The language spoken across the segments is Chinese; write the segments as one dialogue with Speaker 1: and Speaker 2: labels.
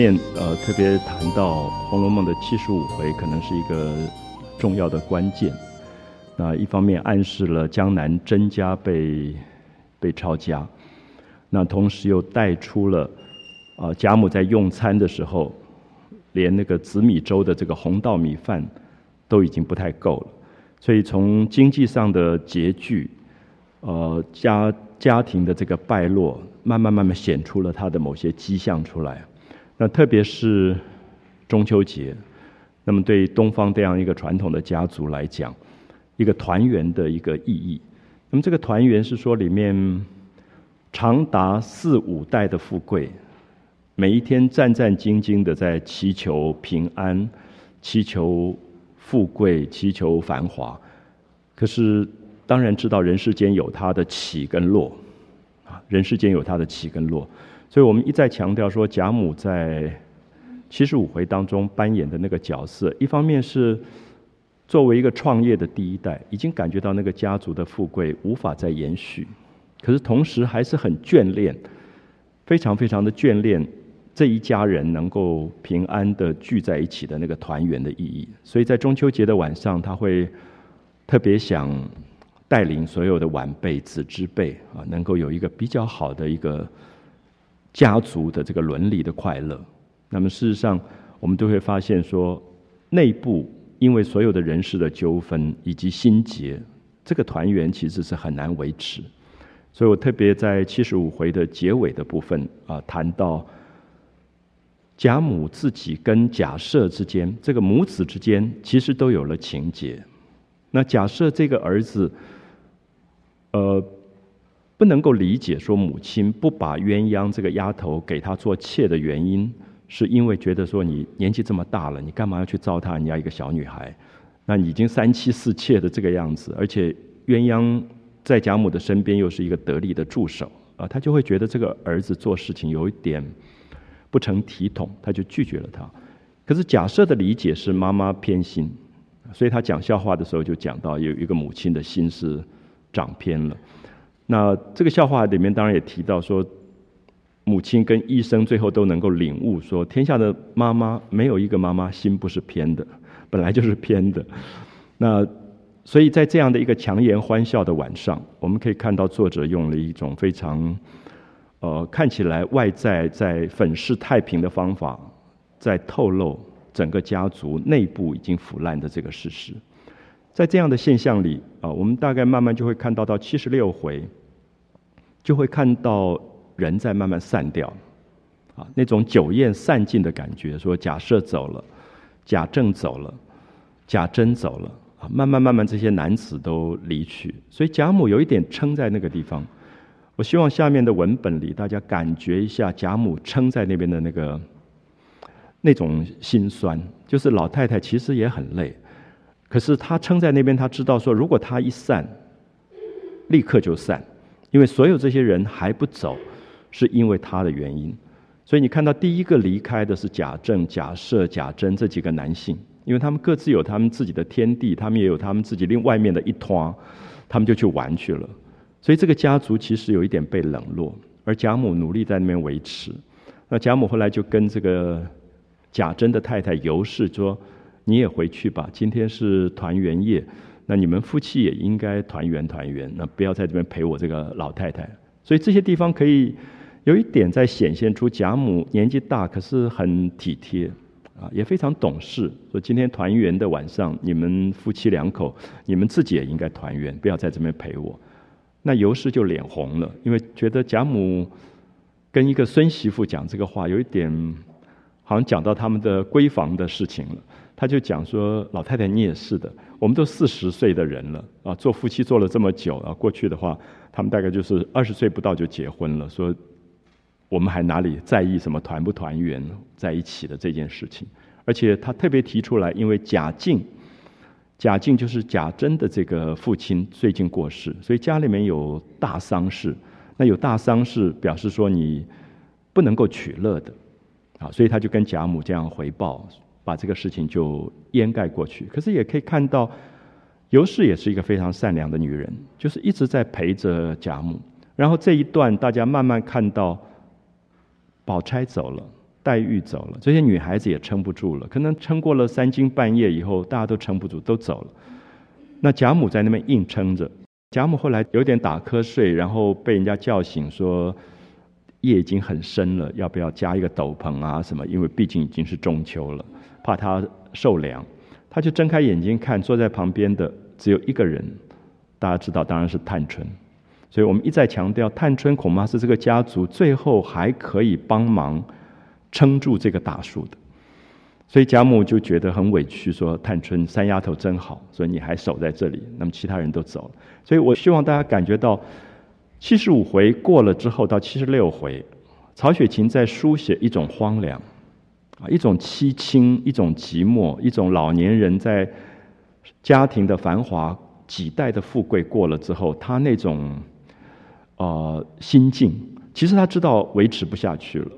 Speaker 1: 面呃特别谈到《红楼梦》的七十五回，可能是一个重要的关键。那一方面暗示了江南甄家被被抄家，那同时又带出了啊贾母在用餐的时候，连那个紫米粥的这个红稻米饭都已经不太够了，所以从经济上的拮据，呃家家庭的这个败落。慢慢慢慢显出了他的某些迹象出来，那特别是中秋节，那么对东方这样一个传统的家族来讲，一个团圆的一个意义。那么这个团圆是说里面长达四五代的富贵，每一天战战兢兢的在祈求平安、祈求富贵、祈求繁华，可是当然知道人世间有它的起跟落。啊人世间有他的起跟落，所以我们一再强调说，贾母在七十五回当中扮演的那个角色，一方面是作为一个创业的第一代，已经感觉到那个家族的富贵无法再延续，可是同时还是很眷恋，非常非常的眷恋这一家人能够平安的聚在一起的那个团圆的意义，所以在中秋节的晚上，他会特别想。带领所有的晚辈、子之辈啊，能够有一个比较好的一个家族的这个伦理的快乐。那么事实上，我们都会发现说，内部因为所有的人事的纠纷以及心结，这个团圆其实是很难维持。所以我特别在七十五回的结尾的部分啊，谈到贾母自己跟贾赦之间，这个母子之间其实都有了情结。那假设这个儿子。呃，不能够理解说母亲不把鸳鸯这个丫头给她做妾的原因，是因为觉得说你年纪这么大了，你干嘛要去糟蹋人家一个小女孩？那已经三妻四妾的这个样子，而且鸳鸯在贾母的身边又是一个得力的助手啊，他就会觉得这个儿子做事情有一点不成体统，他就拒绝了他。可是假设的理解是妈妈偏心，所以他讲笑话的时候就讲到有一个母亲的心思。长偏了，那这个笑话里面当然也提到说，母亲跟医生最后都能够领悟说，天下的妈妈没有一个妈妈心不是偏的，本来就是偏的。那所以在这样的一个强颜欢笑的晚上，我们可以看到作者用了一种非常，呃，看起来外在在粉饰太平的方法，在透露整个家族内部已经腐烂的这个事实。在这样的现象里啊，我们大概慢慢就会看到，到七十六回，就会看到人在慢慢散掉，啊，那种酒宴散尽的感觉。说贾赦走了，贾政走了，贾珍走了，啊，慢慢慢慢这些男子都离去，所以贾母有一点撑在那个地方。我希望下面的文本里，大家感觉一下贾母撑在那边的那个那种心酸，就是老太太其实也很累。可是她撑在那边，她知道说，如果她一散，立刻就散，因为所有这些人还不走，是因为他的原因。所以你看到第一个离开的是贾政、贾赦、贾珍这几个男性，因为他们各自有他们自己的天地，他们也有他们自己另外面的一团，他们就去玩去了。所以这个家族其实有一点被冷落，而贾母努力在那边维持。那贾母后来就跟这个贾珍的太太尤氏说。你也回去吧，今天是团圆夜，那你们夫妻也应该团圆团圆，那不要在这边陪我这个老太太。所以这些地方可以有一点在显现出贾母年纪大，可是很体贴啊，也非常懂事。说今天团圆的晚上，你们夫妻两口，你们自己也应该团圆，不要在这边陪我。那尤氏就脸红了，因为觉得贾母跟一个孙媳妇讲这个话，有一点好像讲到他们的闺房的事情了。他就讲说：“老太太，你也是的，我们都四十岁的人了啊，做夫妻做了这么久啊，过去的话，他们大概就是二十岁不到就结婚了。说我们还哪里在意什么团不团圆在一起的这件事情？而且他特别提出来，因为贾敬，贾敬就是贾珍的这个父亲最近过世，所以家里面有大丧事。那有大丧事，表示说你不能够取乐的啊，所以他就跟贾母这样回报。”把这个事情就掩盖过去，可是也可以看到，尤氏也是一个非常善良的女人，就是一直在陪着贾母。然后这一段，大家慢慢看到宝钗走了，黛玉走了，这些女孩子也撑不住了。可能撑过了三更半夜以后，大家都撑不住，都走了。那贾母在那边硬撑着。贾母后来有点打瞌睡，然后被人家叫醒说夜已经很深了，要不要加一个斗篷啊什么？因为毕竟已经是中秋了，怕他受凉。他就睁开眼睛看，坐在旁边的只有一个人，大家知道，当然是探春。所以我们一再强调，探春恐怕是这个家族最后还可以帮忙撑住这个大树的。所以贾母就觉得很委屈，说：“探春三丫头真好，所以你还守在这里。那么其他人都走了。所以我希望大家感觉到，七十五回过了之后，到七十六回，曹雪芹在书写一种荒凉，啊，一种凄清，一种寂寞，一种老年人在家庭的繁华、几代的富贵过了之后，他那种呃心境，其实他知道维持不下去了。”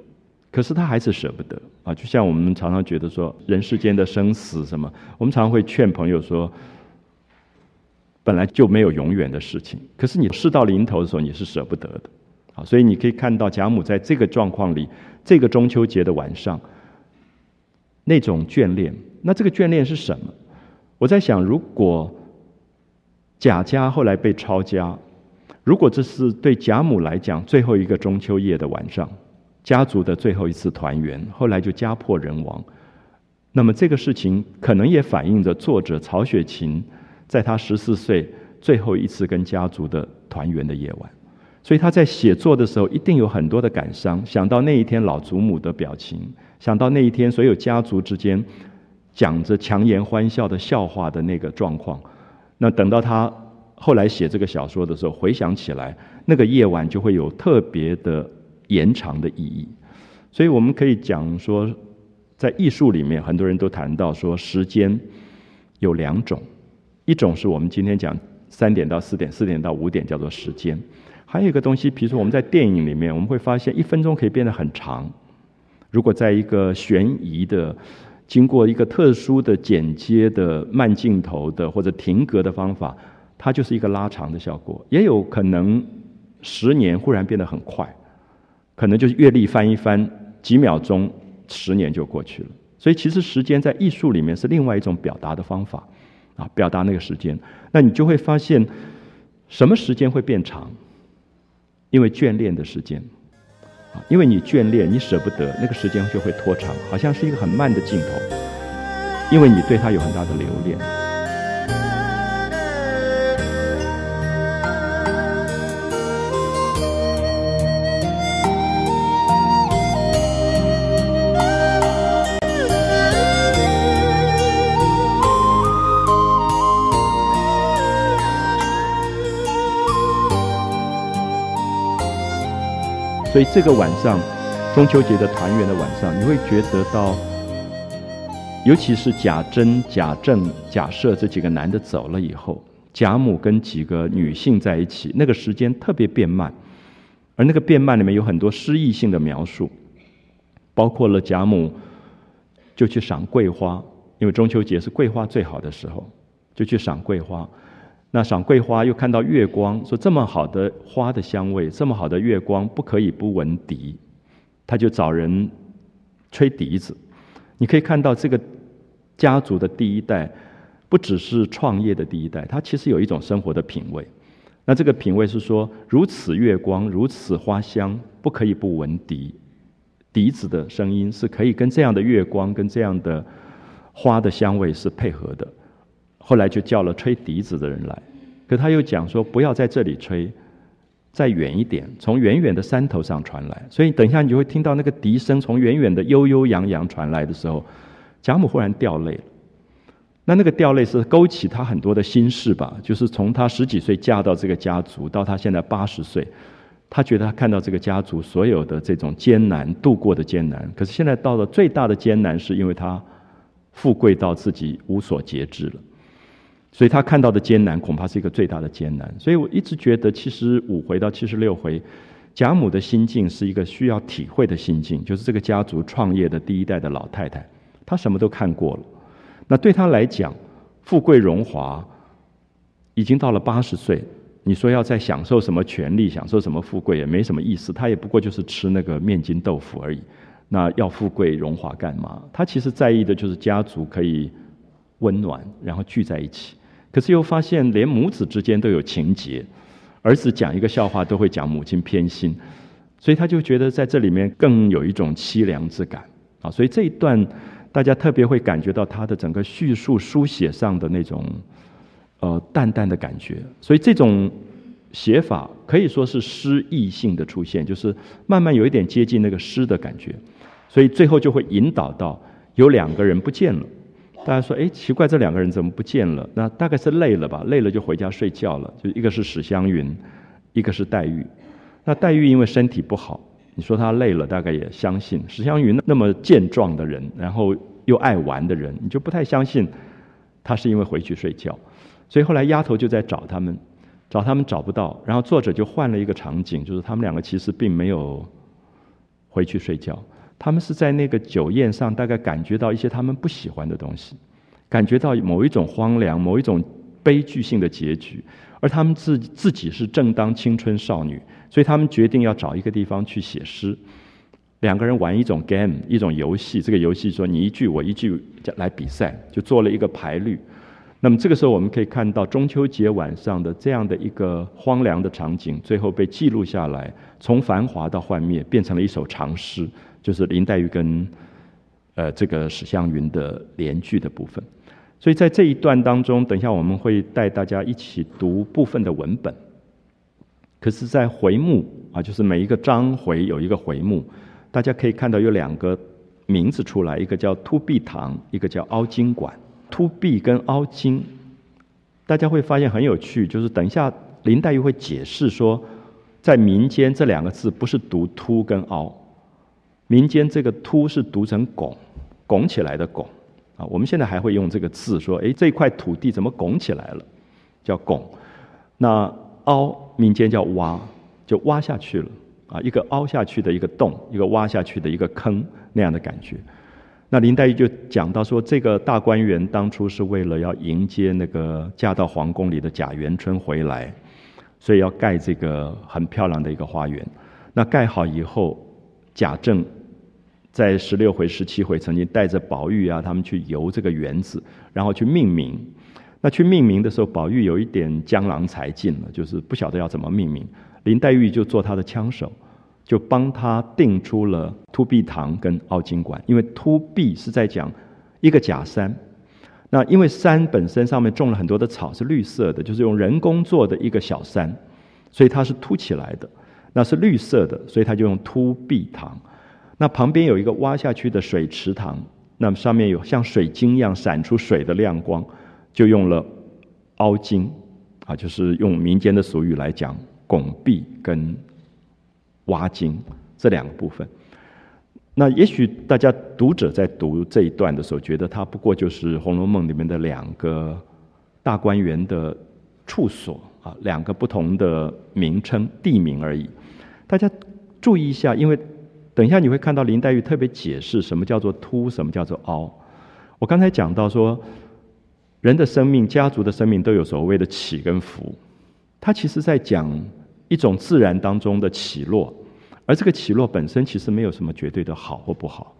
Speaker 1: 可是他还是舍不得啊，就像我们常常觉得说，人世间的生死什么，我们常常会劝朋友说，本来就没有永远的事情。可是你事到临头的时候，你是舍不得的啊。所以你可以看到贾母在这个状况里，这个中秋节的晚上，那种眷恋。那这个眷恋是什么？我在想，如果贾家后来被抄家，如果这是对贾母来讲最后一个中秋夜的晚上。家族的最后一次团圆，后来就家破人亡。那么这个事情可能也反映着作者曹雪芹在他十四岁最后一次跟家族的团圆的夜晚。所以他在写作的时候一定有很多的感伤，想到那一天老祖母的表情，想到那一天所有家族之间讲着强颜欢笑的笑话的那个状况。那等到他后来写这个小说的时候，回想起来，那个夜晚就会有特别的。延长的意义，所以我们可以讲说，在艺术里面，很多人都谈到说，时间有两种，一种是我们今天讲三点到四点，四点到五点叫做时间，还有一个东西，比如说我们在电影里面，我们会发现一分钟可以变得很长。如果在一个悬疑的、经过一个特殊的剪接的慢镜头的或者停格的方法，它就是一个拉长的效果。也有可能十年忽然变得很快。可能就是阅历翻一翻，几秒钟，十年就过去了。所以其实时间在艺术里面是另外一种表达的方法，啊，表达那个时间。那你就会发现，什么时间会变长？因为眷恋的时间，啊，因为你眷恋，你舍不得，那个时间就会拖长，好像是一个很慢的镜头，因为你对他有很大的留恋。所以这个晚上，中秋节的团圆的晚上，你会觉得到，尤其是贾珍、贾政、贾赦这几个男的走了以后，贾母跟几个女性在一起，那个时间特别变慢，而那个变慢里面有很多诗意性的描述，包括了贾母就去赏桂花，因为中秋节是桂花最好的时候，就去赏桂花。那赏桂花，又看到月光，说这么好的花的香味，这么好的月光，不可以不闻笛。他就找人吹笛子。你可以看到这个家族的第一代，不只是创业的第一代，他其实有一种生活的品味。那这个品味是说，如此月光，如此花香，不可以不闻笛。笛子的声音是可以跟这样的月光，跟这样的花的香味是配合的。后来就叫了吹笛子的人来，可他又讲说不要在这里吹，再远一点，从远远的山头上传来。所以等一下你就会听到那个笛声从远远的悠悠扬扬传来的时候，贾母忽然掉泪了。那那个掉泪是勾起他很多的心事吧？就是从他十几岁嫁到这个家族，到他现在八十岁，他觉得他看到这个家族所有的这种艰难度过的艰难，可是现在到了最大的艰难，是因为他富贵到自己无所节制了。所以他看到的艰难，恐怕是一个最大的艰难。所以我一直觉得，七十五回到七十六回，贾母的心境是一个需要体会的心境，就是这个家族创业的第一代的老太太，她什么都看过了。那对她来讲，富贵荣华已经到了八十岁，你说要再享受什么权利，享受什么富贵，也没什么意思。她也不过就是吃那个面筋豆腐而已。那要富贵荣华干嘛？他其实在意的就是家族可以温暖，然后聚在一起。可是又发现，连母子之间都有情结，儿子讲一个笑话都会讲母亲偏心，所以他就觉得在这里面更有一种凄凉之感啊。所以这一段大家特别会感觉到他的整个叙述书写上的那种呃淡淡的感觉。所以这种写法可以说是诗意性的出现，就是慢慢有一点接近那个诗的感觉。所以最后就会引导到有两个人不见了，大家说：“哎，奇怪，这两个人怎么不见了？”那大概是累了吧，累了就回家睡觉了。就一个是史湘云，一个是黛玉。那黛玉因为身体不好，你说她累了，大概也相信。史湘云那么健壮的人，然后又爱玩的人，你就不太相信她是因为回去睡觉。所以后来丫头就在找他们，找他们找不到，然后作者就换了一个场景，就是他们两个其实并没有回去睡觉。他们是在那个酒宴上，大概感觉到一些他们不喜欢的东西，感觉到某一种荒凉、某一种悲剧性的结局，而他们自自己是正当青春少女，所以他们决定要找一个地方去写诗。两个人玩一种 game，一种游戏，这个游戏说你一句我一句来比赛，就做了一个排律。那么这个时候我们可以看到中秋节晚上的这样的一个荒凉的场景，最后被记录下来，从繁华到幻灭，变成了一首长诗。就是林黛玉跟呃这个史湘云的连句的部分，所以在这一段当中，等一下我们会带大家一起读部分的文本。可是，在回目啊，就是每一个章回有一个回目，大家可以看到有两个名字出来，一个叫凸壁堂，一个叫凹晶馆。凸壁跟凹经，大家会发现很有趣，就是等一下林黛玉会解释说，在民间这两个字不是读凸跟凹。民间这个“凸”是读成“拱”，拱起来的“拱”啊。我们现在还会用这个字说：“哎，这块土地怎么拱起来了？”叫“拱”。那“凹”民间叫“挖”，就挖下去了啊，一个凹下去的一个洞，一个挖下去的一个坑那样的感觉。那林黛玉就讲到说，这个大观园当初是为了要迎接那个嫁到皇宫里的贾元春回来，所以要盖这个很漂亮的一个花园。那盖好以后，贾政。在十六回、十七回，曾经带着宝玉啊，他们去游这个园子，然后去命名。那去命名的时候，宝玉有一点江郎才尽了，就是不晓得要怎么命名。林黛玉就做他的枪手，就帮他定出了凸壁堂跟凹晶馆。因为凸壁是在讲一个假山，那因为山本身上面种了很多的草，是绿色的，就是用人工做的一个小山，所以它是凸起来的，那是绿色的，所以他就用凸壁堂。那旁边有一个挖下去的水池塘，那么上面有像水晶一样闪出水的亮光，就用了凹晶，啊，就是用民间的俗语来讲，拱壁跟挖晶这两个部分。那也许大家读者在读这一段的时候，觉得它不过就是《红楼梦》里面的两个大观园的处所啊，两个不同的名称地名而已。大家注意一下，因为。等一下，你会看到林黛玉特别解释什么叫做凸，什么叫做凹。我刚才讲到说，人的生命、家族的生命都有所谓的起跟伏，它其实在讲一种自然当中的起落，而这个起落本身其实没有什么绝对的好或不好，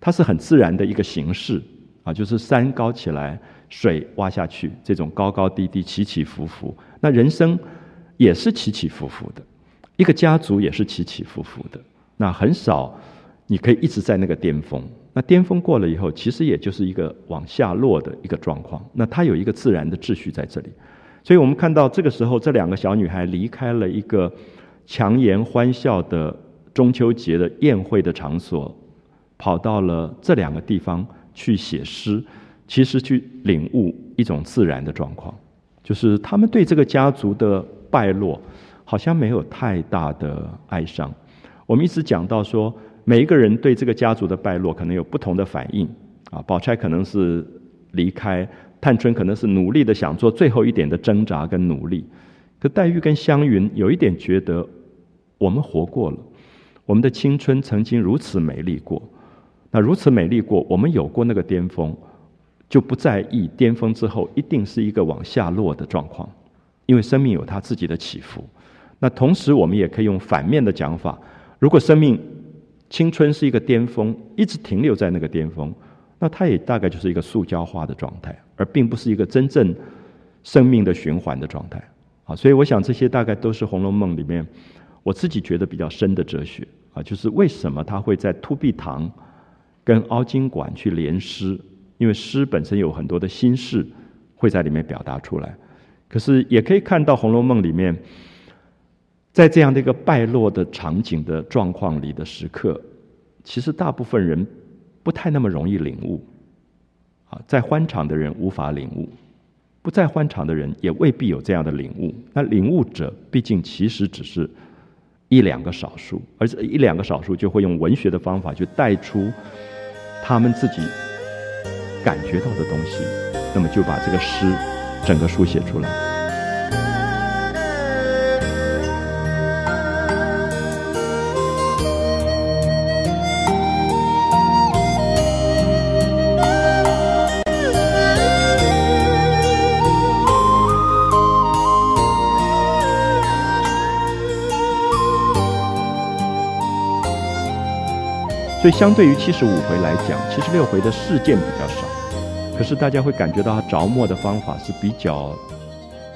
Speaker 1: 它是很自然的一个形式啊，就是山高起来，水挖下去，这种高高低低、起起伏伏。那人生也是起起伏伏的，一个家族也是起起伏伏的。那很少，你可以一直在那个巅峰。那巅峰过了以后，其实也就是一个往下落的一个状况。那它有一个自然的秩序在这里。所以我们看到这个时候，这两个小女孩离开了一个强颜欢笑的中秋节的宴会的场所，跑到了这两个地方去写诗，其实去领悟一种自然的状况，就是他们对这个家族的败落，好像没有太大的哀伤。我们一直讲到说，每一个人对这个家族的败落可能有不同的反应啊。宝钗可能是离开，探春可能是努力的想做最后一点的挣扎跟努力。可黛玉跟湘云有一点觉得，我们活过了，我们的青春曾经如此美丽过，那如此美丽过，我们有过那个巅峰，就不在意巅峰之后一定是一个往下落的状况。因为生命有它自己的起伏。那同时，我们也可以用反面的讲法：如果生命青春是一个巅峰，一直停留在那个巅峰，那它也大概就是一个塑胶化的状态，而并不是一个真正生命的循环的状态。啊，所以我想这些大概都是《红楼梦》里面我自己觉得比较深的哲学啊，就是为什么他会在突壁堂跟凹晶馆去联诗，因为诗本身有很多的心事会在里面表达出来。可是也可以看到《红楼梦》里面，在这样的一个败落的场景的状况里的时刻，其实大部分人不太那么容易领悟啊，在欢场的人无法领悟。不再欢场的人也未必有这样的领悟。那领悟者毕竟其实只是一两个少数，而这一两个少数就会用文学的方法去带出他们自己感觉到的东西，那么就把这个诗整个书写出来。所以，相对于七十五回来讲，七十六回的事件比较少，可是大家会感觉到他着墨的方法是比较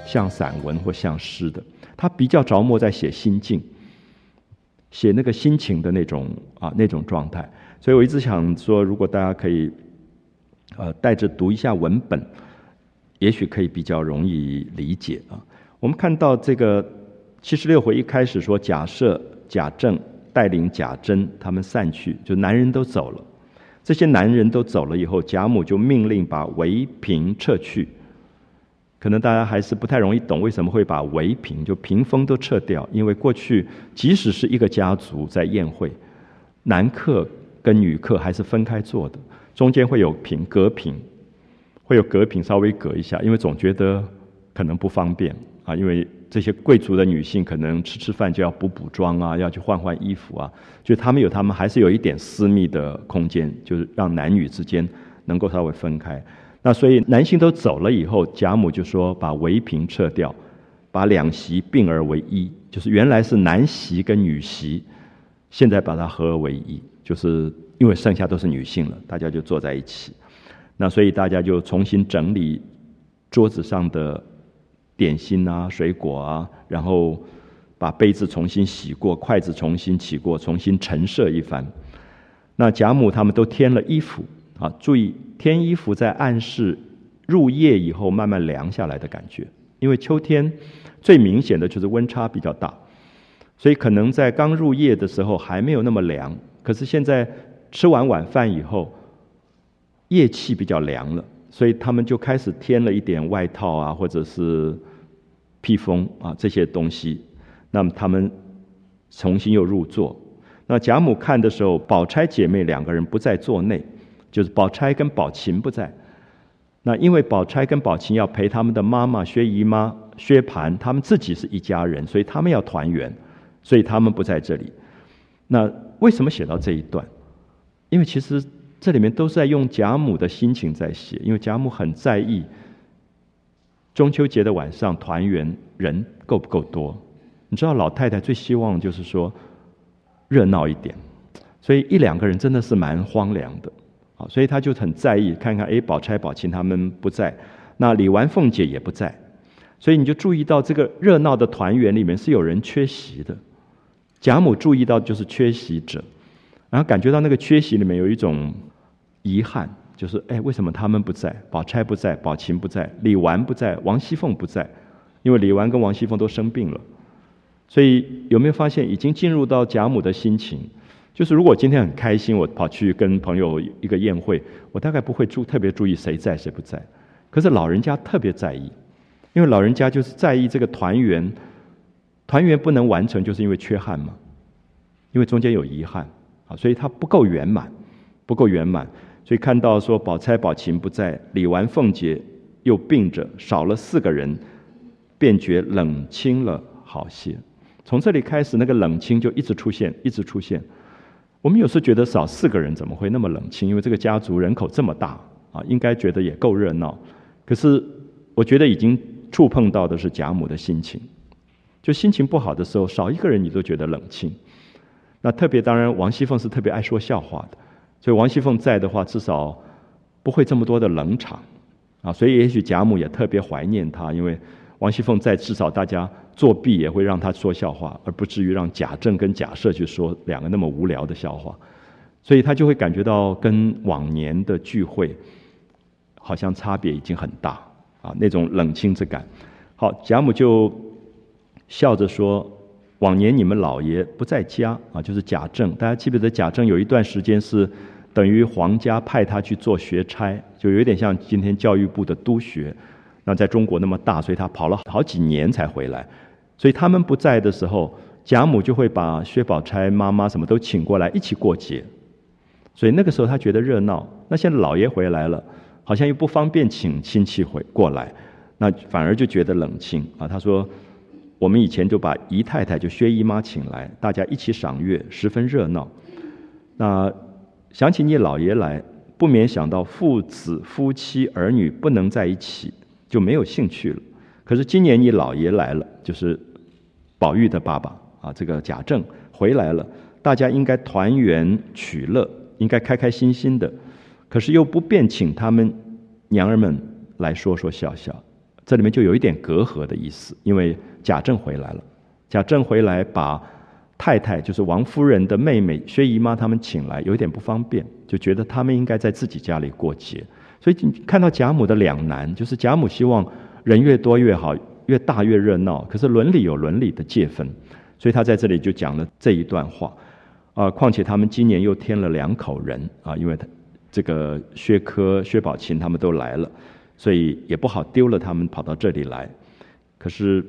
Speaker 1: 像散文或像诗的。他比较着墨在写心境，写那个心情的那种啊那种状态。所以我一直想说，如果大家可以呃带着读一下文本，也许可以比较容易理解啊。我们看到这个七十六回一开始说，假设贾政。带领贾珍他们散去，就男人都走了。这些男人都走了以后，贾母就命令把围屏撤去。可能大家还是不太容易懂为什么会把围屏就屏风都撤掉，因为过去即使是一个家族在宴会，男客跟女客还是分开坐的，中间会有屏隔屏，会有隔屏稍微隔一下，因为总觉得可能不方便啊，因为。这些贵族的女性可能吃吃饭就要补补妆啊，要去换换衣服啊，就他们有他们还是有一点私密的空间，就是让男女之间能够稍微分开。那所以男性都走了以后，贾母就说把围屏撤掉，把两席并而为一，就是原来是男席跟女席，现在把它合而为一，就是因为剩下都是女性了，大家就坐在一起。那所以大家就重新整理桌子上的。点心啊，水果啊，然后把杯子重新洗过，筷子重新起过，重新陈设一番。那贾母他们都添了衣服啊，注意添衣服在暗示入夜以后慢慢凉下来的感觉。因为秋天最明显的就是温差比较大，所以可能在刚入夜的时候还没有那么凉，可是现在吃完晚饭以后，夜气比较凉了，所以他们就开始添了一点外套啊，或者是。披风啊，这些东西，那么他们重新又入座。那贾母看的时候，宝钗姐妹两个人不在座内，就是宝钗跟宝琴不在。那因为宝钗跟宝琴要陪他们的妈妈薛姨妈、薛蟠，他们自己是一家人，所以他们要团圆，所以他们不在这里。那为什么写到这一段？因为其实这里面都是在用贾母的心情在写，因为贾母很在意。中秋节的晚上团圆人够不够多？你知道老太太最希望就是说热闹一点，所以一两个人真的是蛮荒凉的啊，所以她就很在意，看看哎，宝钗、宝琴他们不在，那李纨、凤姐也不在，所以你就注意到这个热闹的团圆里面是有人缺席的。贾母注意到就是缺席者，然后感觉到那个缺席里面有一种遗憾。就是哎，为什么他们不在？宝钗不在，宝琴不在，李纨不在，王熙凤不在，因为李纨跟王熙凤都生病了。所以有没有发现，已经进入到贾母的心情？就是如果今天很开心，我跑去跟朋友一个宴会，我大概不会注特别注意谁在谁不在。可是老人家特别在意，因为老人家就是在意这个团圆，团圆不能完成，就是因为缺憾嘛，因为中间有遗憾啊，所以他不够圆满，不够圆满。所以看到说，宝钗、宝琴不在，李纨、凤姐又病着，少了四个人，便觉冷清了好些。从这里开始，那个冷清就一直出现，一直出现。我们有时觉得少四个人怎么会那么冷清？因为这个家族人口这么大啊，应该觉得也够热闹。可是我觉得已经触碰到的是贾母的心情。就心情不好的时候，少一个人你都觉得冷清。那特别当然，王熙凤是特别爱说笑话的，所以王熙凤在的话，至少不会这么多的冷场啊。所以也许贾母也特别怀念她，因为王熙凤在，至少大家作弊也会让她说笑话，而不至于让贾政跟贾赦去说两个那么无聊的笑话。所以他就会感觉到跟往年的聚会好像差别已经很大啊，那种冷清之感。好，贾母就。笑着说：“往年你们老爷不在家啊，就是贾政。大家记不记得贾政有一段时间是等于皇家派他去做学差，就有点像今天教育部的督学。那在中国那么大，所以他跑了好几年才回来。所以他们不在的时候，贾母就会把薛宝钗妈妈什么都请过来一起过节。所以那个时候他觉得热闹。那现在老爷回来了，好像又不方便请亲戚回过来，那反而就觉得冷清啊。他说。”我们以前就把姨太太就薛姨妈请来，大家一起赏月，十分热闹。那想起你老爷来，不免想到父子、夫妻、儿女不能在一起，就没有兴趣了。可是今年你老爷来了，就是宝玉的爸爸啊，这个贾政回来了，大家应该团圆取乐，应该开开心心的。可是又不便请他们娘儿们来说说笑笑，这里面就有一点隔阂的意思，因为。贾政回来了，贾政回来把太太，就是王夫人的妹妹薛姨妈他们请来，有点不方便，就觉得他们应该在自己家里过节。所以看到贾母的两难，就是贾母希望人越多越好，越大越热闹，可是伦理有伦理的界分，所以他在这里就讲了这一段话。啊，况且他们今年又添了两口人啊，因为他这个薛科、薛宝琴他们都来了，所以也不好丢了他们跑到这里来。可是。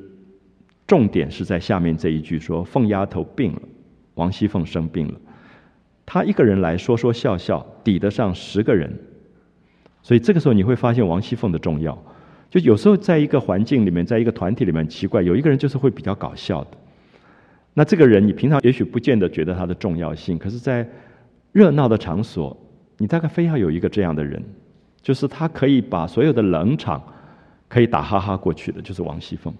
Speaker 1: 重点是在下面这一句说：“凤丫头病了，王熙凤生病了，她一个人来说说笑笑，抵得上十个人。所以这个时候你会发现王熙凤的重要。就有时候在一个环境里面，在一个团体里面，奇怪有一个人就是会比较搞笑的。那这个人你平常也许不见得觉得他的重要性，可是在热闹的场所，你大概非要有一个这样的人，就是他可以把所有的冷场可以打哈哈过去的，就是王熙凤。”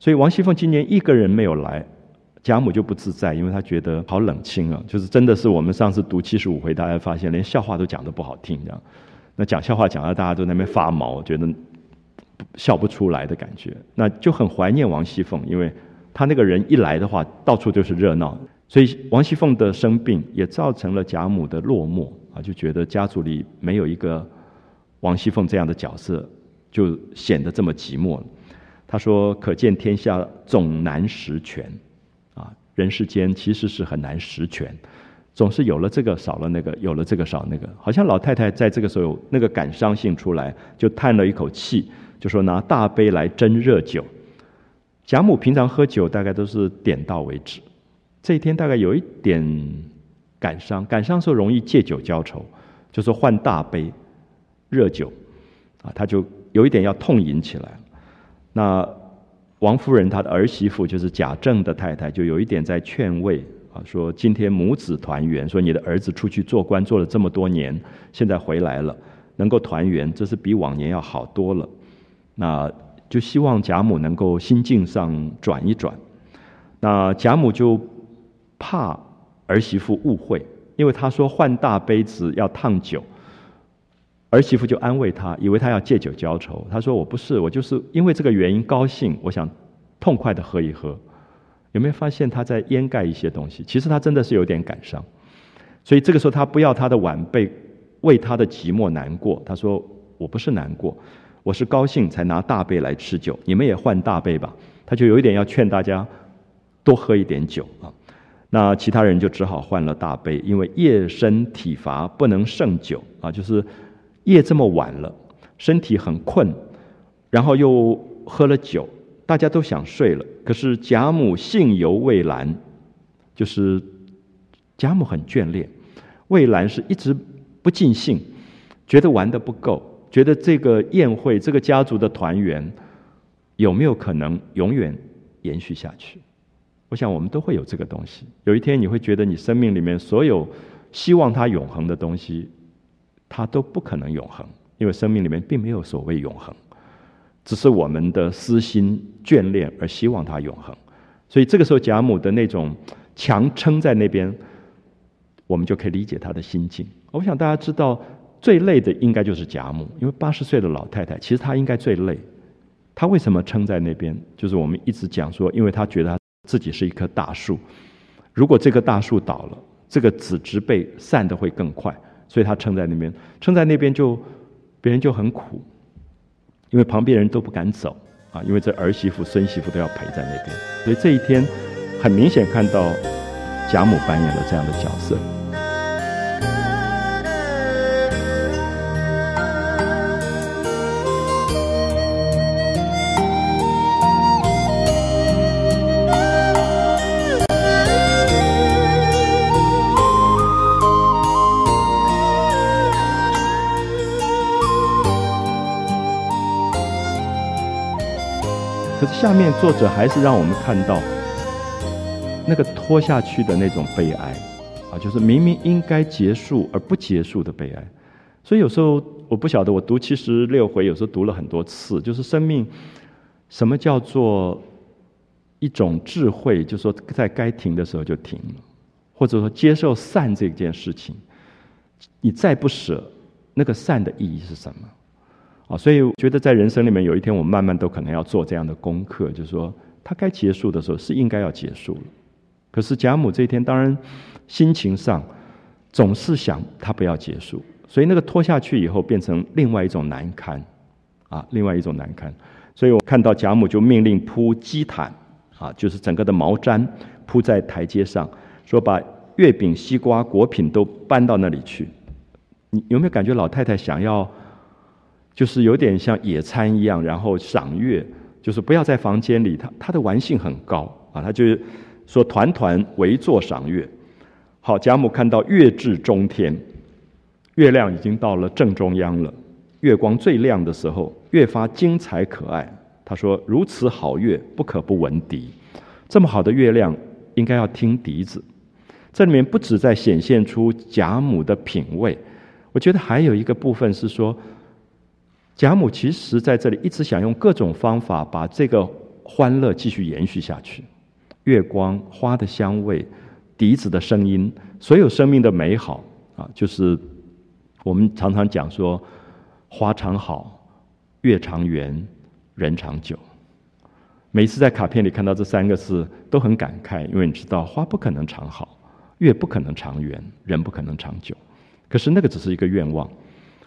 Speaker 1: 所以王熙凤今年一个人没有来，贾母就不自在，因为她觉得好冷清啊，就是真的是我们上次读七十五回，大家发现连笑话都讲得不好听，这样，那讲笑话讲到大家都那边发毛，觉得笑不出来的感觉，那就很怀念王熙凤，因为她那个人一来的话，到处就是热闹，所以王熙凤的生病也造成了贾母的落寞啊，就觉得家族里没有一个王熙凤这样的角色，就显得这么寂寞。了。他说：“可见天下总难十全，啊，人世间其实是很难十全，总是有了这个少了那个，有了这个少那个。好像老太太在这个时候那个感伤性出来，就叹了一口气，就说拿大杯来斟热酒。贾母平常喝酒大概都是点到为止，这一天大概有一点感伤，感伤时候容易借酒浇愁，就说换大杯热酒，啊，他就有一点要痛饮起来。”那王夫人她的儿媳妇就是贾政的太太，就有一点在劝慰啊，说今天母子团圆，说你的儿子出去做官做了这么多年，现在回来了，能够团圆，这是比往年要好多了。那就希望贾母能够心境上转一转。那贾母就怕儿媳妇误会，因为她说换大杯子要烫酒。儿媳妇就安慰他，以为他要借酒浇愁。他说：“我不是，我就是因为这个原因高兴，我想痛快的喝一喝。”有没有发现他在掩盖一些东西？其实他真的是有点感伤。所以这个时候他不要他的晚辈为他的寂寞难过。他说：“我不是难过，我是高兴才拿大杯来吃酒。你们也换大杯吧。”他就有一点要劝大家多喝一点酒啊。那其他人就只好换了大杯，因为夜深体乏不能胜酒啊，就是。夜这么晚了，身体很困，然后又喝了酒，大家都想睡了。可是贾母性犹未阑，就是贾母很眷恋，未阑是一直不尽兴，觉得玩的不够，觉得这个宴会、这个家族的团圆有没有可能永远延续下去？我想我们都会有这个东西。有一天你会觉得你生命里面所有希望它永恒的东西。它都不可能永恒，因为生命里面并没有所谓永恒。只是我们的私心眷恋而希望它永恒。所以这个时候贾母的那种强撑在那边，我们就可以理解她的心境。我想大家知道，最累的应该就是贾母，因为八十岁的老太太，其实她应该最累。她为什么撑在那边？就是我们一直讲说，因为她觉得自己是一棵大树，如果这棵大树倒了，这个子植被散的会更快，所以她撑在那边，撑在那边就别人就很苦，因为旁边人都不敢走啊，因为这儿媳妇、孙媳妇都要陪在那边，所以这一天很明显看到贾母扮演了这样的角色。面作者还是让我们看到那个拖下去的那种悲哀，啊，就是明明应该结束而不结束的悲哀。所以有时候我不晓得，我读七十六回，有时候读了很多次，就是生命什么叫做一种智慧，就是说在该停的时候就停了，或者说接受散这件事情，你再不舍，那个散的意义是什么？啊，所以觉得在人生里面，有一天我们慢慢都可能要做这样的功课，就是说，他该结束的时候是应该要结束了。可是贾母这一天，当然心情上总是想他不要结束，所以那个拖下去以后，变成另外一种难堪，啊，另外一种难堪。所以我看到贾母就命令铺鸡毯，啊，就是整个的毛毡铺在台阶上，说把月饼、西瓜、果品都搬到那里去。你有没有感觉老太太想要？就是有点像野餐一样，然后赏月，就是不要在房间里。他他的玩性很高啊，他就说团团围坐赏月。好，贾母看到月至中天，月亮已经到了正中央了，月光最亮的时候，越发精彩可爱。他说：“如此好月，不可不闻笛。这么好的月亮，应该要听笛子。”这里面不止在显现出贾母的品味，我觉得还有一个部分是说。贾母其实在这里一直想用各种方法把这个欢乐继续延续下去。月光、花的香味、笛子的声音，所有生命的美好啊，就是我们常常讲说“花常好，月长圆，人长久”。每次在卡片里看到这三个字，都很感慨，因为你知道花不可能长好，月不可能长圆，人不可能长久。可是那个只是一个愿望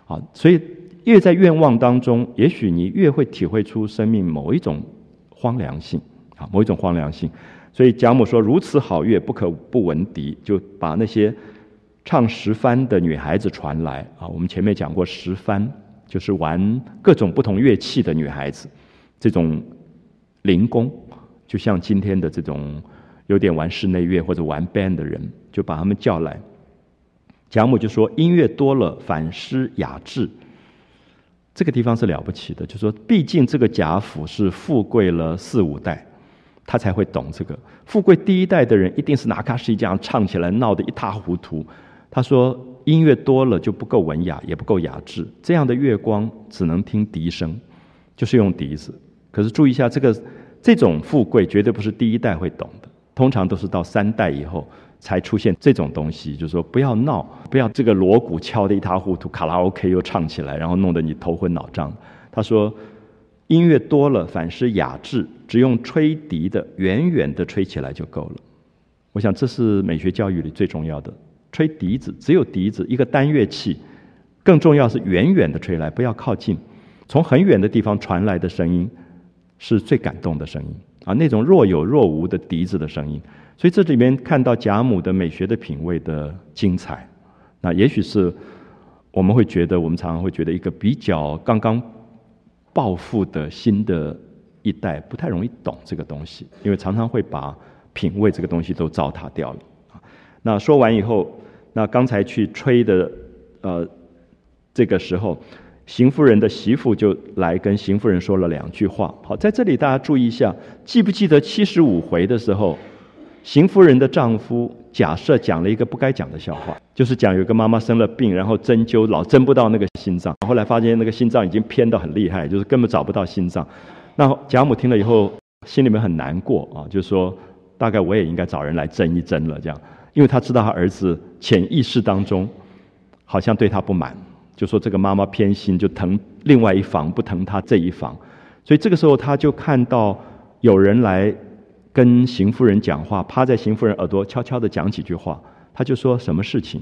Speaker 1: 啊，所以。越在愿望当中，也许你越会体会出生命某一种荒凉性，啊，某一种荒凉性。所以贾母说：“如此好乐，不可不闻笛。”就把那些唱十番的女孩子传来啊。我们前面讲过，十番就是玩各种不同乐器的女孩子，这种灵工，就像今天的这种有点玩室内乐或者玩 band 的人，就把他们叫来。贾母就说：“音乐多了，反失雅致。”这个地方是了不起的，就说，毕竟这个贾府是富贵了四五代，他才会懂这个。富贵第一代的人，一定是拿卡西这样唱起来，闹得一塌糊涂。他说，音乐多了就不够文雅，也不够雅致。这样的月光只能听笛声，就是用笛子。可是注意一下，这个这种富贵绝对不是第一代会懂的，通常都是到三代以后。才出现这种东西，就是说不要闹，不要这个锣鼓敲得一塌糊涂，卡拉 OK 又唱起来，然后弄得你头昏脑胀。他说，音乐多了反是雅致，只用吹笛的，远远的吹起来就够了。我想这是美学教育里最重要的，吹笛子只有笛子一个单乐器，更重要是远远的吹来，不要靠近，从很远的地方传来的声音是最感动的声音啊，那种若有若无的笛子的声音。所以这里面看到贾母的美学的品味的精彩，那也许是我们会觉得，我们常常会觉得一个比较刚刚暴富的新的一代不太容易懂这个东西，因为常常会把品味这个东西都糟蹋掉了。那说完以后，那刚才去吹的呃这个时候，邢夫人的媳妇就来跟邢夫人说了两句话。好，在这里大家注意一下，记不记得七十五回的时候？邢夫人的丈夫假设讲了一个不该讲的笑话，就是讲有个妈妈生了病，然后针灸老针不到那个心脏，后来发现那个心脏已经偏到很厉害，就是根本找不到心脏。那贾母听了以后，心里面很难过啊，就说大概我也应该找人来针一针了，这样，因为他知道他儿子潜意识当中好像对他不满，就说这个妈妈偏心，就疼另外一房不疼他这一房，所以这个时候他就看到有人来。跟邢夫人讲话，趴在邢夫人耳朵悄悄地讲几句话，他就说什么事情？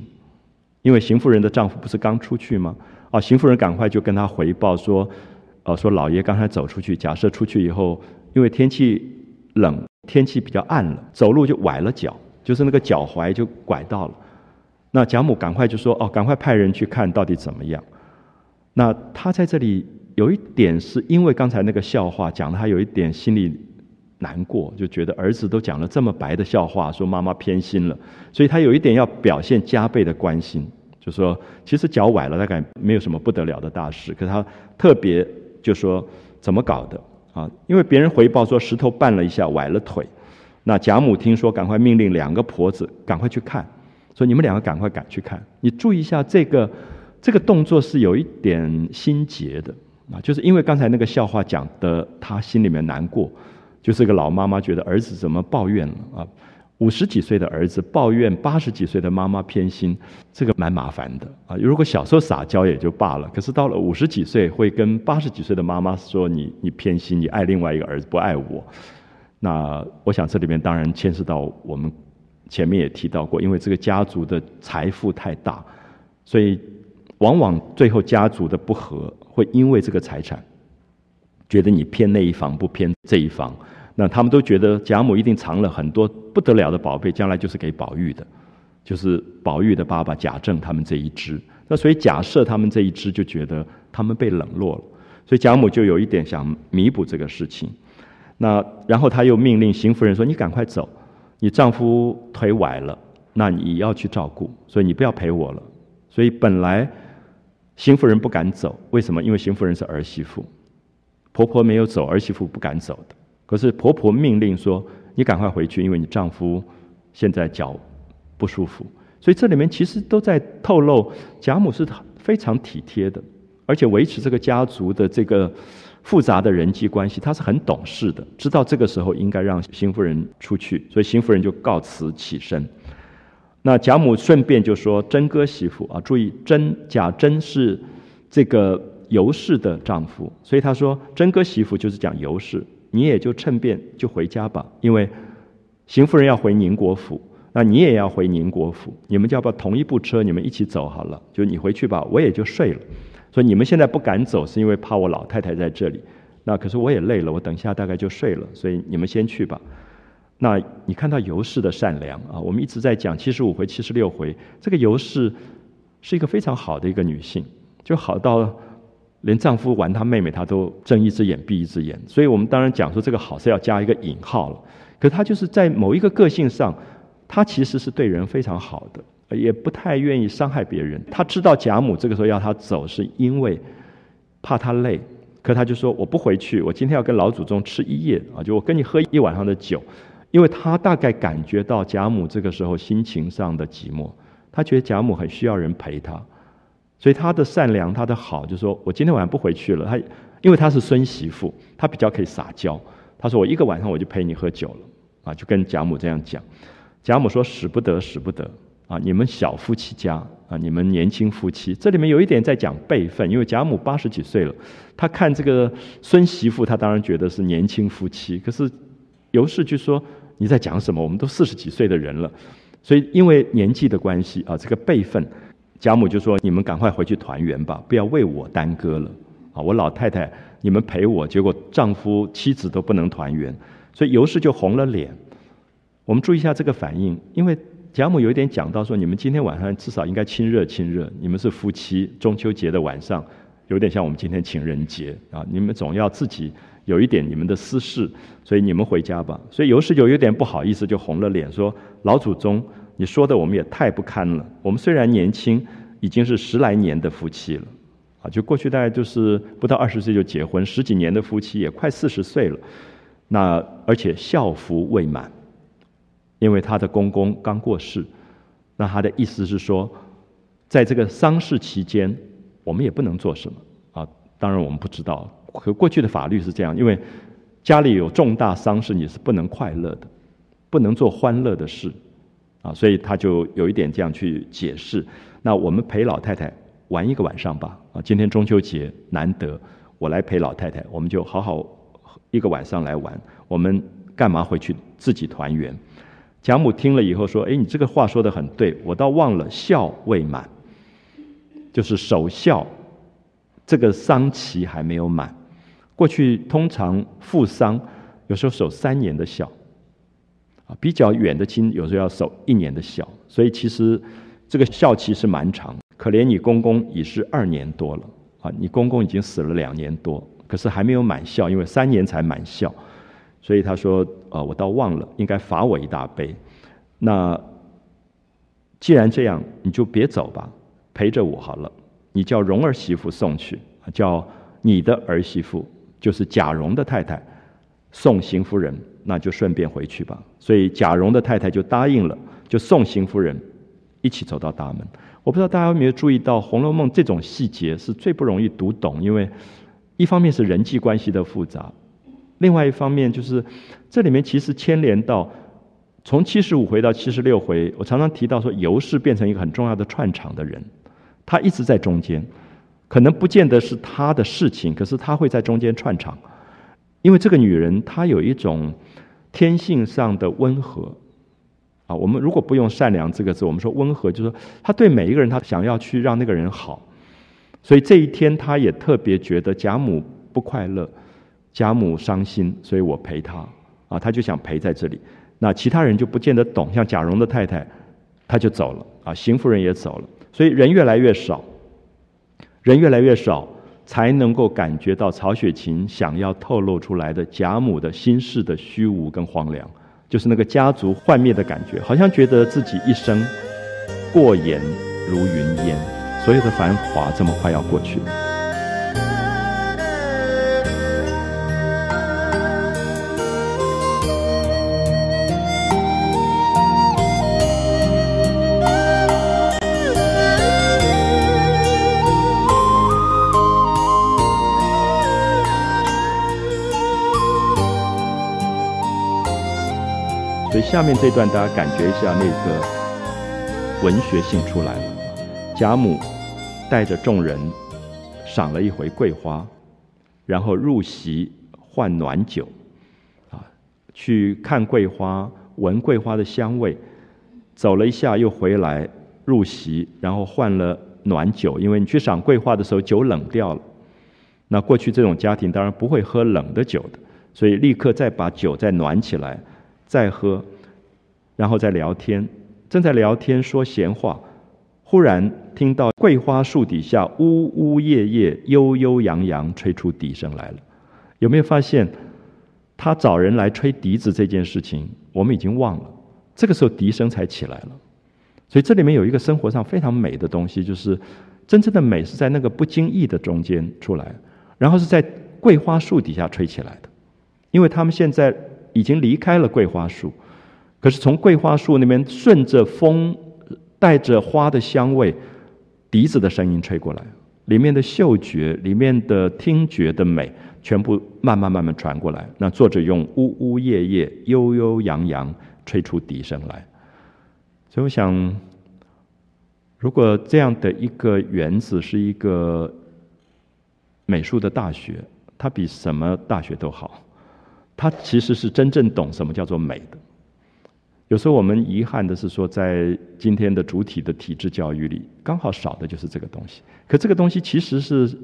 Speaker 1: 因为邢夫人的丈夫不是刚出去吗？啊，邢夫人赶快就跟他回报说，呃，说老爷刚才走出去，假设出去以后，因为天气冷，天气比较暗了，走路就崴了脚，就是那个脚踝就拐到了。那贾母赶快就说，哦，赶快派人去看到底怎么样。那他在这里有一点是因为刚才那个笑话讲的，他有一点心里。难过，就觉得儿子都讲了这么白的笑话，说妈妈偏心了，所以他有一点要表现加倍的关心，就说其实脚崴了，大概没有什么不得了的大事，可他特别就说怎么搞的啊？因为别人回报说石头绊了一下崴了腿，那贾母听说，赶快命令两个婆子赶快去看，说你们两个赶快赶去看，你注意一下这个这个动作是有一点心结的啊，就是因为刚才那个笑话讲的，他心里面难过。就是个老妈妈觉得儿子怎么抱怨了啊？五十几岁的儿子抱怨八十几岁的妈妈偏心，这个蛮麻烦的啊。如果小时候撒娇也就罢了，可是到了五十几岁，会跟八十几岁的妈妈说你你偏心，你爱另外一个儿子不爱我。那我想这里面当然牵涉到我们前面也提到过，因为这个家族的财富太大，所以往往最后家族的不和会因为这个财产。觉得你偏那一方不偏这一方，那他们都觉得贾母一定藏了很多不得了的宝贝，将来就是给宝玉的，就是宝玉的爸爸贾政他们这一支。那所以假设他们这一支就觉得他们被冷落了，所以贾母就有一点想弥补这个事情。那然后他又命令邢夫人说：“你赶快走，你丈夫腿崴了，那你要去照顾，所以你不要陪我了。”所以本来邢夫人不敢走，为什么？因为邢夫人是儿媳妇。婆婆没有走，儿媳妇不敢走的。可是婆婆命令说：“你赶快回去，因为你丈夫现在脚不舒服。”所以这里面其实都在透露贾母是非常体贴的，而且维持这个家族的这个复杂的人际关系，她是很懂事的，知道这个时候应该让邢夫人出去，所以邢夫人就告辞起身。那贾母顺便就说：“真哥媳妇啊，注意，真贾珍是这个。”尤氏的丈夫，所以他说：“真哥媳妇就是讲尤氏，你也就趁便就回家吧，因为邢夫人要回宁国府，那你也要回宁国府，你们就要不要同一部车，你们一起走好了？就你回去吧，我也就睡了。所以你们现在不敢走，是因为怕我老太太在这里。那可是我也累了，我等一下大概就睡了，所以你们先去吧。那你看到尤氏的善良啊，我们一直在讲七十五回、七十六回，这个尤氏是一个非常好的一个女性，就好到。”连丈夫玩她妹妹，她都睁一只眼闭一只眼。所以我们当然讲说这个好是要加一个引号了。可她就是在某一个个性上，她其实是对人非常好的，也不太愿意伤害别人。她知道贾母这个时候要她走，是因为怕她累，可她就说我不回去，我今天要跟老祖宗吃一夜啊，就我跟你喝一晚上的酒，因为她大概感觉到贾母这个时候心情上的寂寞，她觉得贾母很需要人陪她。所以他的善良，他的好，就说我今天晚上不回去了。他因为他是孙媳妇，他比较可以撒娇。他说我一个晚上我就陪你喝酒了，啊，就跟贾母这样讲。贾母说使不得，使不得啊！你们小夫妻家啊，你们年轻夫妻，这里面有一点在讲辈分，因为贾母八十几岁了，他看这个孙媳妇，他当然觉得是年轻夫妻。可是尤氏就说你在讲什么？我们都四十几岁的人了，所以因为年纪的关系啊，这个辈分。贾母就说：“你们赶快回去团圆吧，不要为我耽搁了。啊，我老太太，你们陪我，结果丈夫妻子都不能团圆，所以尤氏就红了脸。我们注意一下这个反应，因为贾母有一点讲到说，你们今天晚上至少应该亲热亲热，你们是夫妻，中秋节的晚上有点像我们今天情人节啊，你们总要自己有一点你们的私事，所以你们回家吧。所以尤氏就有点不好意思，就红了脸说：老祖宗。”你说的我们也太不堪了。我们虽然年轻，已经是十来年的夫妻了，啊，就过去大概就是不到二十岁就结婚，十几年的夫妻也快四十岁了。那而且孝服未满，因为他的公公刚过世。那他的意思是说，在这个丧事期间，我们也不能做什么啊。当然我们不知道，可过去的法律是这样，因为家里有重大丧事，你是不能快乐的，不能做欢乐的事啊。所以他就有一点这样去解释。那我们陪老太太玩一个晚上吧啊！今天中秋节难得，我来陪老太太，我们就好好一个晚上来玩。我们干嘛回去自己团圆？贾母听了以后说：“哎，你这个话说的很对，我倒忘了孝未满，就是守孝，这个丧期还没有满。过去通常父丧有时候守三年的孝，比较远的亲有时候要守一年的孝，所以其实这个孝期是蛮长。可怜你公公已是二年多了，啊，你公公已经死了两年多，可是还没有满孝，因为三年才满孝。”所以他说：“呃，我倒忘了，应该罚我一大杯。那既然这样，你就别走吧，陪着我好了。你叫蓉儿媳妇送去，叫你的儿媳妇，就是贾蓉的太太，送邢夫人，那就顺便回去吧。所以贾蓉的太太就答应了，就送邢夫人一起走到大门。我不知道大家有没有注意到，《红楼梦》这种细节是最不容易读懂，因为一方面是人际关系的复杂。”另外一方面，就是这里面其实牵连到从七十五回到七十六回，我常常提到说，尤氏变成一个很重要的串场的人，他一直在中间，可能不见得是他的事情，可是他会在中间串场，因为这个女人她有一种天性上的温和啊。我们如果不用善良这个字，我们说温和，就是说她对每一个人，他想要去让那个人好，所以这一天，他也特别觉得贾母不快乐。贾母伤心，所以我陪她啊，她就想陪在这里。那其他人就不见得懂，像贾蓉的太太，她就走了啊，邢夫人也走了。所以人越来越少，人越来越少，才能够感觉到曹雪芹想要透露出来的贾母的心事的虚无跟荒凉，就是那个家族幻灭的感觉，好像觉得自己一生过眼如云烟，所有的繁华这么快要过去了。所以下面这段，大家感觉一下那个文学性出来了。贾母带着众人赏了一回桂花，然后入席换暖酒，啊，去看桂花，闻桂花的香味，走了一下又回来入席，然后换了暖酒，因为你去赏桂花的时候酒冷掉了。那过去这种家庭当然不会喝冷的酒的，所以立刻再把酒再暖起来，再喝。然后在聊天，正在聊天说闲话，忽然听到桂花树底下呜呜咽咽、悠悠扬扬吹出笛声来了。有没有发现，他找人来吹笛子这件事情，我们已经忘了。这个时候笛声才起来了。所以这里面有一个生活上非常美的东西，就是真正的美是在那个不经意的中间出来，然后是在桂花树底下吹起来的。因为他们现在已经离开了桂花树。可是从桂花树那边顺着风，带着花的香味，笛子的声音吹过来，里面的嗅觉、里面的听觉的美，全部慢慢慢慢传过来。那作者用呜呜咽咽、悠悠扬扬吹出笛声来。所以我想，如果这样的一个园子是一个美术的大学，它比什么大学都好。他其实是真正懂什么叫做美的。有时候我们遗憾的是说，在今天的主体的体制教育里，刚好少的就是这个东西。可这个东西其实是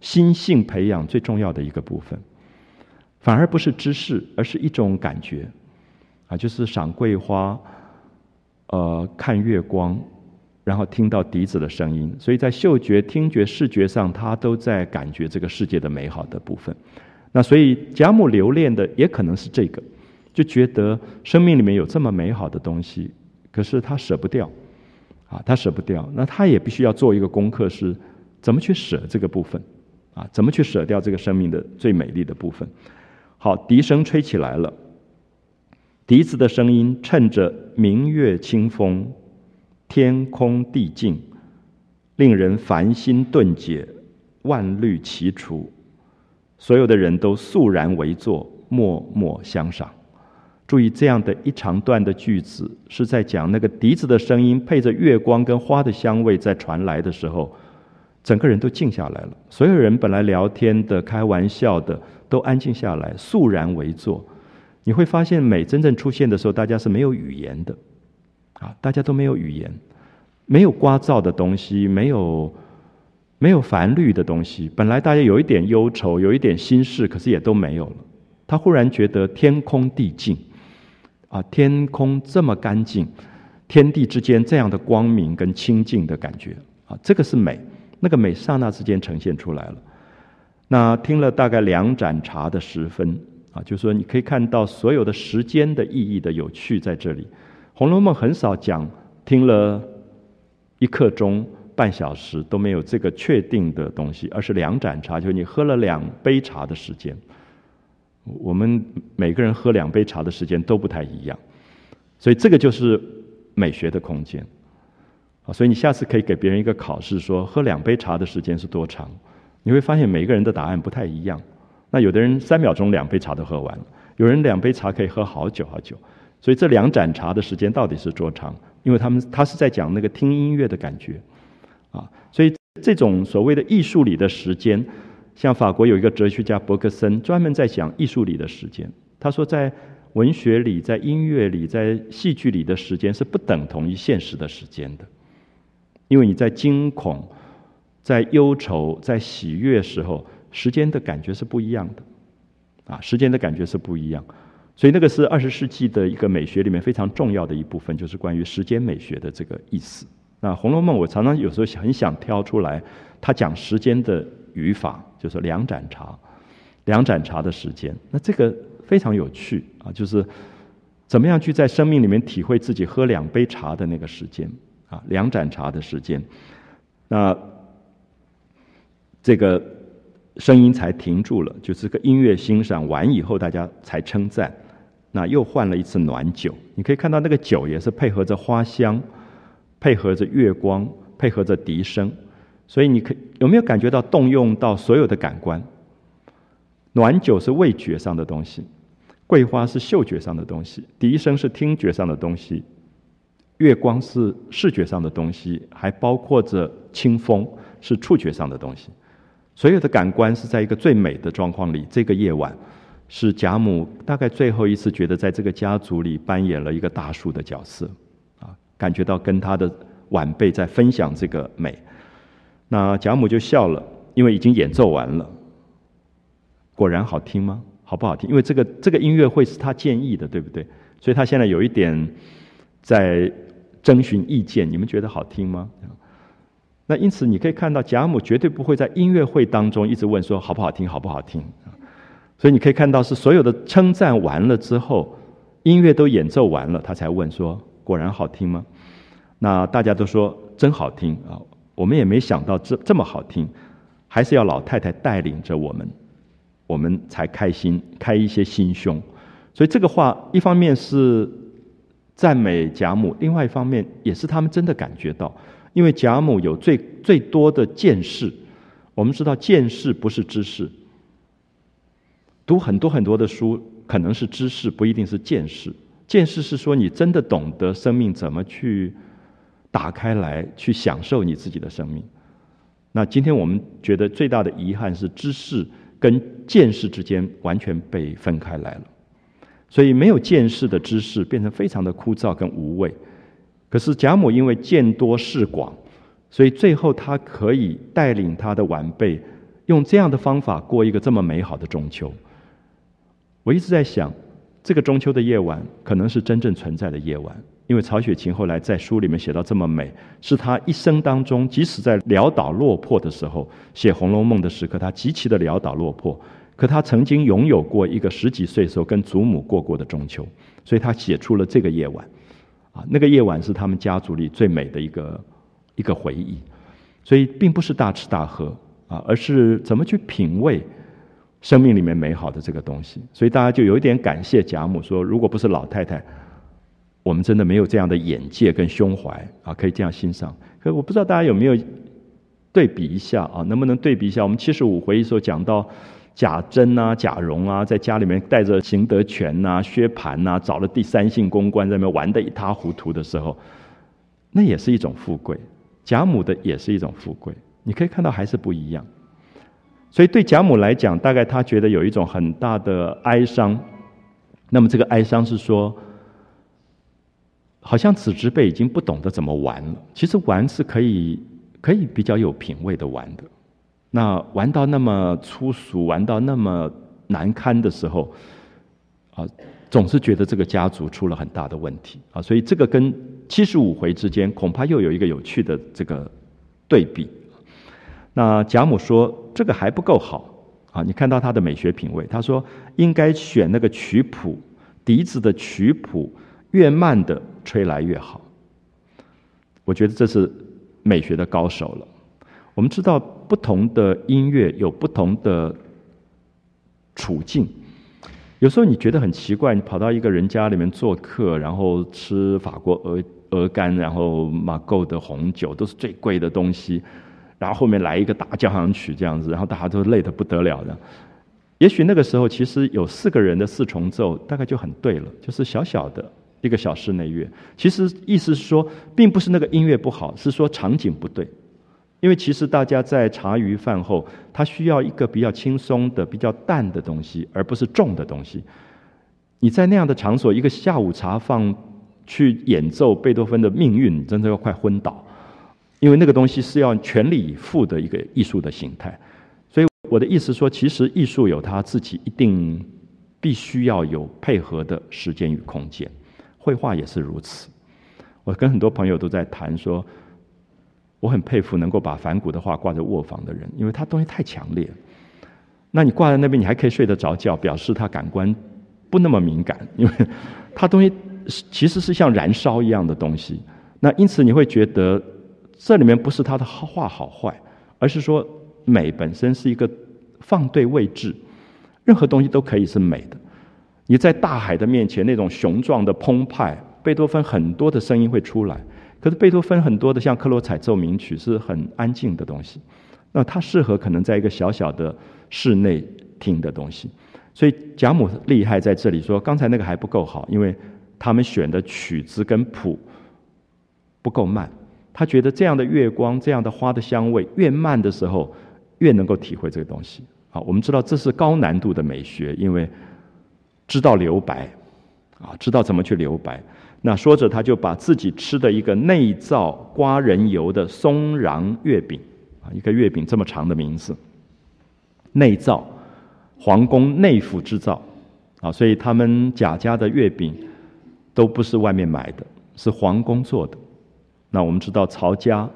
Speaker 1: 心性培养最重要的一个部分，反而不是知识，而是一种感觉，啊，就是赏桂花，呃，看月光，然后听到笛子的声音。所以在嗅觉、听觉、视觉上，他都在感觉这个世界的美好的部分。那所以贾母留恋的也可能是这个。就觉得生命里面有这么美好的东西，可是她舍不掉，啊，她舍不掉，那她也必须要做一个功课，是怎么去舍这个部分，啊，怎么去舍掉这个生命的最美丽的部分。好，笛声吹起来了，笛子的声音趁着明月清风，天空地静，令人烦心顿解，万虑齐除。所有的人都肃然围坐，默默相赏。注意，这样的一长段的句子是在讲那个笛子的声音配着月光跟花的香味在传来的时候，整个人都静下来了。所有人本来聊天的、开玩笑的，都安静下来，肃然围坐。你会发现，美真正出现的时候，大家是没有语言的，啊，大家都没有语言，没有聒噪的东西，没有没有烦虑的东西。本来大家有一点忧愁，有一点心事，可是也都没有了。他忽然觉得天空地静，啊，天空这么干净，天地之间这样的光明跟清净的感觉，啊，这个是美，那个美刹那之间呈现出来了。那听了大概两盏茶的时分。啊，就说，你可以看到所有的时间的意义的有趣在这里，《红楼梦》很少讲听了一刻钟、半小时都没有这个确定的东西，而是两盏茶，就是你喝了两杯茶的时间。我们每个人喝两杯茶的时间都不太一样，所以这个就是美学的空间。啊，所以你下次可以给别人一个考试，说喝两杯茶的时间是多长？你会发现每个人的答案不太一样。那有的人三秒钟两杯茶都喝完了，有人两杯茶可以喝好久好久，所以这两盏茶的时间到底是多长？因为他们他是在讲那个听音乐的感觉，啊，所以这种所谓的艺术里的时间，像法国有一个哲学家伯克森专门在讲艺术里的时间，他说在文学里、在音乐里、在戏剧里的时间是不等同于现实的时间的，因为你在惊恐、在忧愁、在喜悦时候。时间的感觉是不一样的，啊，时间的感觉是不一样，所以那个是二十世纪的一个美学里面非常重要的一部分，就是关于时间美学的这个意思。那《红楼梦》我常常有时候很想挑出来，他讲时间的语法，就是两盏茶，两盏茶的时间，那这个非常有趣啊，就是怎么样去在生命里面体会自己喝两杯茶的那个时间啊，两盏茶的时间，那这个。声音才停住了，就这个音乐欣赏完以后，大家才称赞。那又换了一次暖酒，你可以看到那个酒也是配合着花香，配合着月光，配合着笛声。所以你可有没有感觉到动用到所有的感官？暖酒是味觉上的东西，桂花是嗅觉上的东西，笛声是听觉上的东西，月光是视觉上的东西，还包括着清风是触觉上的东西。所有的感官是在一个最美的状况里。这个夜晚，是贾母大概最后一次觉得在这个家族里扮演了一个大树的角色，感觉到跟他的晚辈在分享这个美。那贾母就笑了，因为已经演奏完了。果然好听吗？好不好听？因为这个这个音乐会是他建议的，对不对？所以他现在有一点在征询意见。你们觉得好听吗？那因此，你可以看到贾母绝对不会在音乐会当中一直问说好不好听，好不好听所以你可以看到是所有的称赞完了之后，音乐都演奏完了，他才问说果然好听吗？那大家都说真好听啊！我们也没想到这这么好听，还是要老太太带领着我们，我们才开心，开一些心胸。所以这个话一方面是赞美贾母，另外一方面也是他们真的感觉到。因为贾母有最最多的见识，我们知道见识不是知识，读很多很多的书可能是知识，不一定是见识。见识是说你真的懂得生命怎么去打开来，去享受你自己的生命。那今天我们觉得最大的遗憾是知识跟见识之间完全被分开来了，所以没有见识的知识变成非常的枯燥跟无味。可是贾母因为见多识广，所以最后她可以带领她的晚辈，用这样的方法过一个这么美好的中秋。我一直在想，这个中秋的夜晚可能是真正存在的夜晚，因为曹雪芹后来在书里面写到这么美，是他一生当中，即使在潦倒落魄的时候写《红楼梦》的时刻，他极其的潦倒落魄，可他曾经拥有过一个十几岁时候跟祖母过过的中秋，所以他写出了这个夜晚。啊，那个夜晚是他们家族里最美的一个一个回忆，所以并不是大吃大喝啊，而是怎么去品味生命里面美好的这个东西。所以大家就有一点感谢贾母，说如果不是老太太，我们真的没有这样的眼界跟胸怀啊，可以这样欣赏。可我不知道大家有没有对比一下啊？能不能对比一下？我们七十五回时候讲到贾珍啊、贾蓉啊，在家里面带着邢德全呐、薛蟠呐，找了第三姓公关，在那边玩得一塌糊涂的时候，那也是一种富贵。贾母的也是一种富贵，你可以看到还是不一样。所以对贾母来讲，大概她觉得有一种很大的哀伤。那么这个哀伤是说。好像子侄辈已经不懂得怎么玩了。其实玩是可以，可以比较有品味的玩的。那玩到那么粗俗，玩到那么难堪的时候，啊，总是觉得这个家族出了很大的问题啊。所以这个跟七十五回之间，恐怕又有一个有趣的这个对比。那贾母说这个还不够好啊！你看到他的美学品味，他说应该选那个曲谱，笛子的曲谱越慢的。吹来越好，我觉得这是美学的高手了。我们知道不同的音乐有不同的处境，有时候你觉得很奇怪，你跑到一个人家里面做客，然后吃法国鹅鹅肝，然后马购的红酒都是最贵的东西，然后后面来一个大交响曲这样子，然后大家都累得不得了的。也许那个时候其实有四个人的四重奏，大概就很对了，就是小小的。一个小室内乐，其实意思是说，并不是那个音乐不好，是说场景不对。因为其实大家在茶余饭后，他需要一个比较轻松的、比较淡的东西，而不是重的东西。你在那样的场所，一个下午茶放去演奏贝多芬的命运，真的要快昏倒。因为那个东西是要全力以赴的一个艺术的形态。所以我的意思说，其实艺术有它自己一定必须要有配合的时间与空间。绘画也是如此。我跟很多朋友都在谈说，我很佩服能够把梵谷的画挂在卧房的人，因为他东西太强烈。那你挂在那边，你还可以睡得着觉，表示他感官不那么敏感，因为他东西其实是像燃烧一样的东西。那因此你会觉得这里面不是他的画好坏，而是说美本身是一个放对位置，任何东西都可以是美的。你在大海的面前，那种雄壮的澎湃，贝多芬很多的声音会出来。可是贝多芬很多的像克罗采奏鸣曲是很安静的东西，那它适合可能在一个小小的室内听的东西。所以贾母厉害在这里说，刚才那个还不够好，因为他们选的曲子跟谱不够慢。他觉得这样的月光，这样的花的香味，越慢的时候越能够体会这个东西。好，我们知道这是高难度的美学，因为。知道留白，啊，知道怎么去留白。那说着，他就把自己吃的一个内造瓜仁油的松瓤月饼，啊，一个月饼这么长的名字，内造，皇宫内府制造，啊，所以他们贾家的月饼都不是外面买的，是皇宫做的。那我们知道曹家，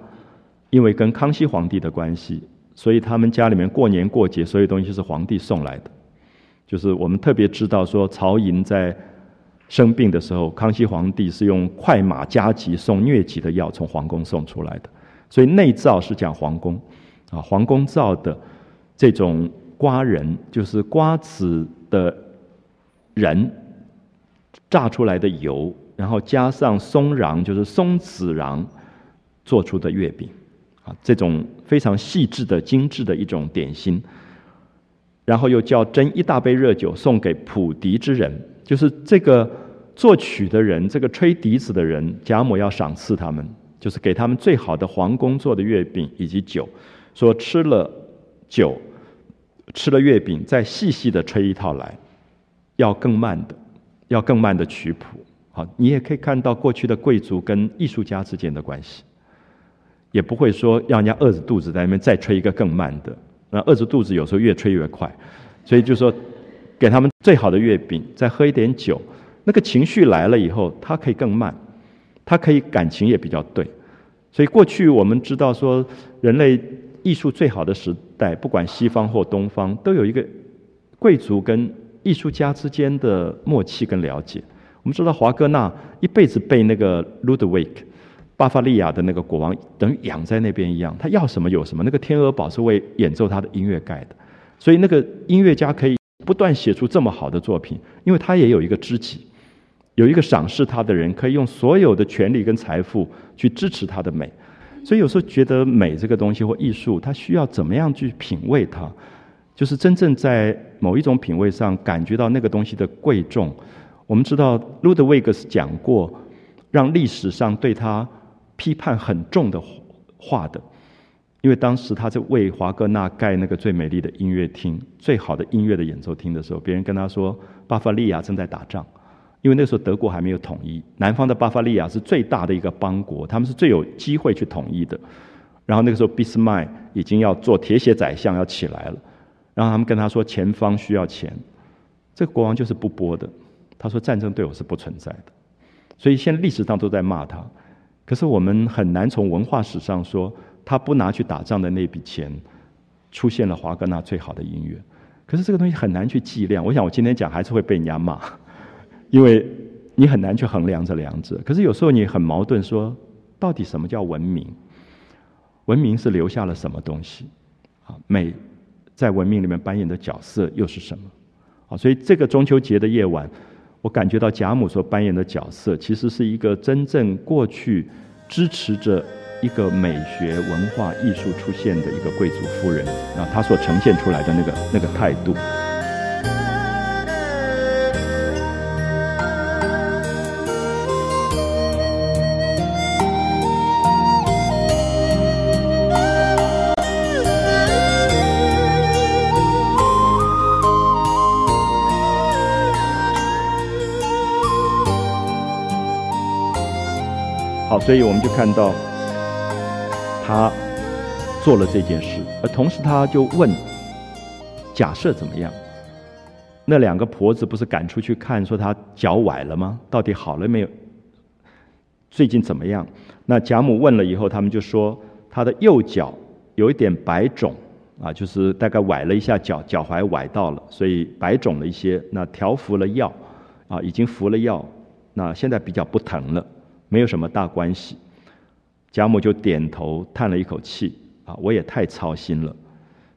Speaker 1: 因为跟康熙皇帝的关系，所以他们家里面过年过节，所有东西是皇帝送来的。就是我们特别知道说，曹寅在生病的时候，康熙皇帝是用快马加急送疟疾的药从皇宫送出来的。所以内造是讲皇宫，啊，皇宫造的这种瓜仁，就是瓜子的仁榨出来的油，然后加上松瓤，就是松子瓤做出的月饼，啊，这种非常细致的、精致的一种点心。然后又叫斟一大杯热酒送给普笛之人，就是这个作曲的人，这个吹笛子的人，贾母要赏赐他们，就是给他们最好的皇宫做的月饼以及酒，说吃了酒，吃了月饼，再细细的吹一套来，要更慢的，要更慢的曲谱。好，你也可以看到过去的贵族跟艺术家之间的关系，也不会说让人家饿着肚子在那边再吹一个更慢的。那饿着肚子，有时候越吹越快，所以就说给他们最好的月饼，再喝一点酒，那个情绪来了以后，它可以更慢，它可以感情也比较对。所以过去我们知道说，人类艺术最好的时代，不管西方或东方，都有一个贵族跟艺术家之间的默契跟了解。我们知道华格纳一辈子被那个 Ludwig。巴伐利亚的那个国王等于养在那边一样，他要什么有什么。那个天鹅堡是为演奏他的音乐盖的，所以那个音乐家可以不断写出这么好的作品，因为他也有一个知己，有一个赏识他的人，可以用所有的权利跟财富去支持他的美。所以有时候觉得美这个东西或艺术，它需要怎么样去品味它，就是真正在某一种品味上感觉到那个东西的贵重。我们知道路德维格斯讲过，让历史上对他批判很重的话的，因为当时他在为华格纳盖那个最美丽的音乐厅、最好的音乐的演奏厅的时候，别人跟他说巴伐利亚正在打仗。因为那时候德国还没有统一，南方的巴伐利亚是最大的一个邦国，他们是最有机会去统一的。然后那个时候俾斯麦已经要做铁血宰相要起来了，然后他们跟他说前方需要钱，这个国王就是不拨的。他说战争对我是不存在的，所以现在历史上都在骂他。可是我们很难从文化史上说他不拿去打仗的那笔钱出现了华格纳最好的音乐。可是这个东西很难去计量。我想我今天讲还是会被人家骂。因为你很难去衡量这两者，可是有时候你很矛盾，说到底什么叫文明？文明是留下了什么东西？啊，美在文明里面扮演的角色又是什么？啊，所以这个中秋节的夜晚，我感觉到贾母所扮演的角色，其实是一个真正过去支持着一个美学、文化、艺术出现的一个贵族夫人啊，她所呈现出来的那个那个态度。所以我们就看到，他做了这件事，而同时他就问：假设怎么样？那两个婆子不是赶出去看，说他脚崴了吗？到底好了没有？最近怎么样？那贾母问了以后，他们就说他的右脚有一点白肿，啊，就是大概崴了一下脚，脚踝崴到了，所以白肿了一些。那调服了药，啊，已经服了药，那现在比较不疼了。没有什么大关系，贾母就点头叹了一口气啊，我也太操心了。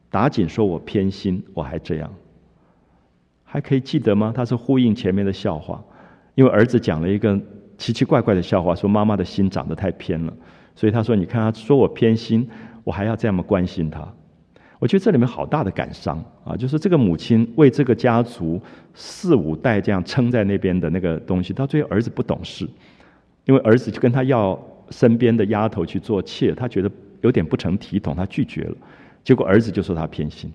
Speaker 1: 打紧说我偏心，我还这样，还可以记得吗？他是呼应前面的笑话，因为儿子讲了一个奇奇怪怪的笑话，说妈妈的心长得太偏了，所以他说你看他说我偏心，我还要这么关心他。我觉得这里面好大的感伤啊，就是这个母亲为这个家族四五代这样撑在那边的那个东西，到最后儿子不懂事。因为儿子就跟他要身边的丫头去做妾，他觉得有点不成体统，他拒绝了。结果儿子就说他偏心，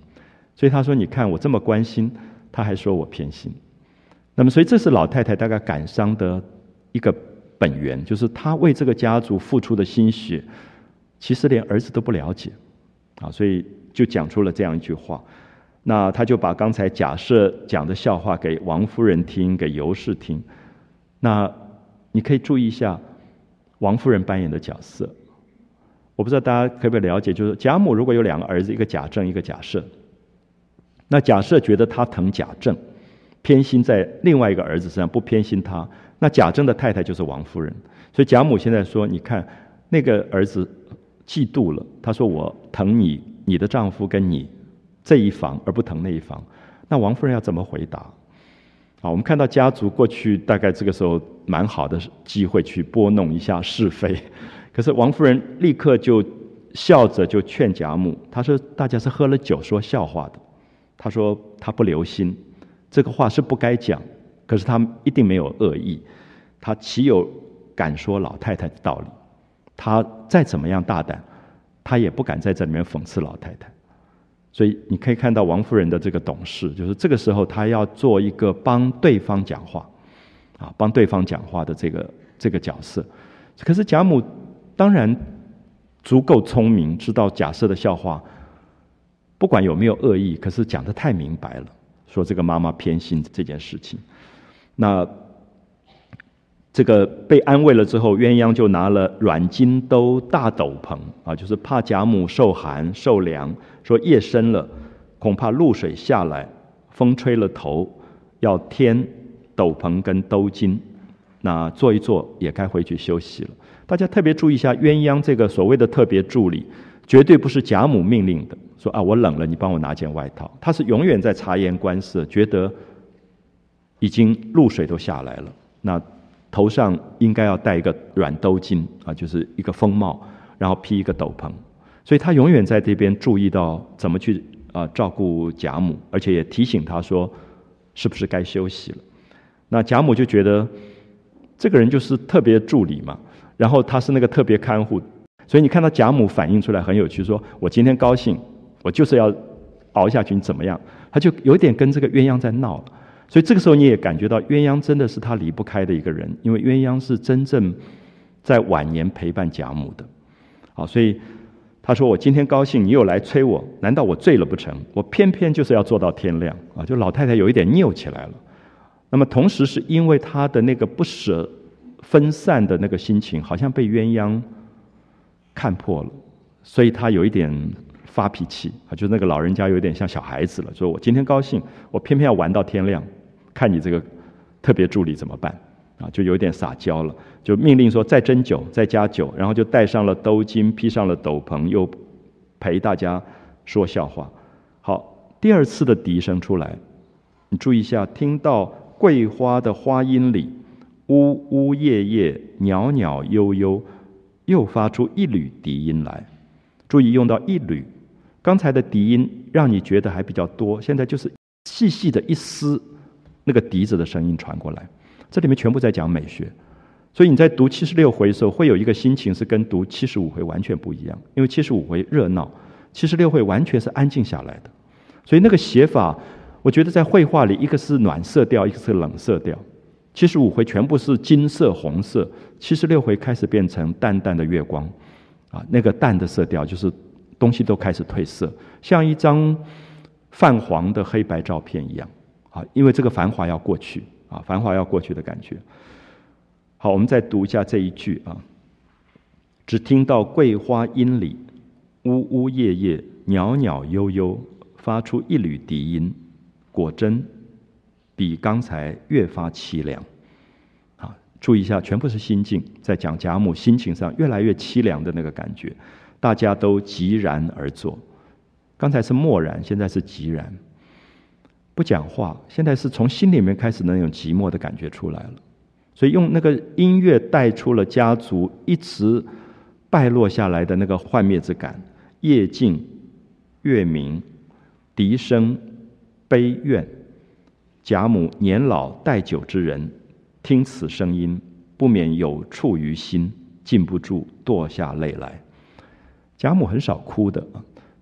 Speaker 1: 所以他说：“你看我这么关心，他还说我偏心。”那么，所以这是老太太大概感伤的一个本源，就是她为这个家族付出的心血，其实连儿子都不了解啊，所以就讲出了这样一句话。那他就把刚才假设讲的笑话给王夫人听，给尤氏听。那。你可以注意一下王夫人扮演的角色。我不知道大家可不可以了解，就是贾母如果有两个儿子，一个贾政，一个贾赦。那贾赦觉得他疼贾政，偏心在另外一个儿子身上，不偏心他。那贾政的太太就是王夫人，所以贾母现在说：“你看那个儿子嫉妒了，他说我疼你，你的丈夫跟你这一房，而不疼那一房。”那王夫人要怎么回答？啊，我们看到家族过去大概这个时候蛮好的机会去拨弄一下是非，可是王夫人立刻就笑着就劝贾母，她说大家是喝了酒说笑话的，她说她不留心，这个话是不该讲，可是她一定没有恶意，她岂有敢说老太太的道理？她再怎么样大胆，她也不敢在这里面讽刺老太太。所以你可以看到王夫人的这个懂事，就是这个时候她要做一个帮对方讲话，啊，帮对方讲话的这个这个角色。可是贾母当然足够聪明，知道贾赦的笑话，不管有没有恶意，可是讲的太明白了，说这个妈妈偏心这件事情，那。这个被安慰了之后，鸳鸯就拿了软金兜、大斗篷啊，就是怕贾母受寒受凉，说夜深了，恐怕露水下来，风吹了头，要添斗篷跟兜巾，那坐一坐也该回去休息了。大家特别注意一下，鸳鸯这个所谓的特别助理，绝对不是贾母命令的，说啊，我冷了，你帮我拿件外套。他是永远在察言观色，觉得已经露水都下来了，那头上应该要戴一个软兜巾啊，就是一个风帽，然后披一个斗篷。所以他永远在这边注意到怎么去啊照顾贾母，而且也提醒他说，是不是该休息了。那贾母就觉得这个人就是特别助理嘛，然后他是那个特别看护，所以你看到贾母反映出来很有趣，说我今天高兴，我就是要熬下去，你怎么样？他就有点跟这个鸳鸯在闹。所以这个时候你也感觉到鸳鸯真的是他离不开的一个人，因为鸳鸯是真正在晚年陪伴贾母的。好，所以。他说：“我今天高兴，你又来催我，难道我醉了不成？我偏偏就是要做到天亮啊！”就老太太有一点拗起来了。那么同时是因为她的那个不舍分散的那个心情，好像被鸳鸯看破了，所以她有一点发脾气啊，就那个老人家有点像小孩子了，说我今天高兴，我偏偏要玩到天亮，看你这个特别助理怎么办。啊，就有点撒娇了，就命令说再斟酒，再加酒，然后就戴上了兜巾，披上了斗篷，又陪大家说笑话。好，第二次的笛声出来，你注意一下，听到桂花的花音里，呜呜咽咽，袅袅悠悠，又发出一缕笛音来。注意用到一缕，刚才的笛音让你觉得还比较多，现在就是细细的一丝那个笛子的声音传过来。这里面全部在讲美学，所以你在读七十六回的时候，会有一个心情是跟读七十五回完全不一样。因为七十五回热闹，七十六回完全是安静下来的。所以那个写法，我觉得在绘画里，一个是暖色调，一个是冷色调。七十五回全部是金色、红色，七十六回开始变成淡淡的月光，啊，那个淡的色调就是东西都开始褪色，像一张泛黄的黑白照片一样。啊，因为这个繁华要过去。啊，繁华要过去的感觉。好，我们再读一下这一句啊。只听到桂花阴里，呜呜咽咽，袅袅悠悠，发出一缕笛音。果真，比刚才越发凄凉。啊，注意一下，全部是心境，在讲贾母心情上越来越凄凉的那个感觉。大家都寂然而坐，刚才是默然，现在是寂然。不讲话，现在是从心里面开始那种寂寞的感觉出来了，所以用那个音乐带出了家族一直败落下来的那个幻灭之感。夜静，月明，笛声，悲怨。贾母年老待久之人，听此声音，不免有触于心，禁不住堕下泪来。贾母很少哭的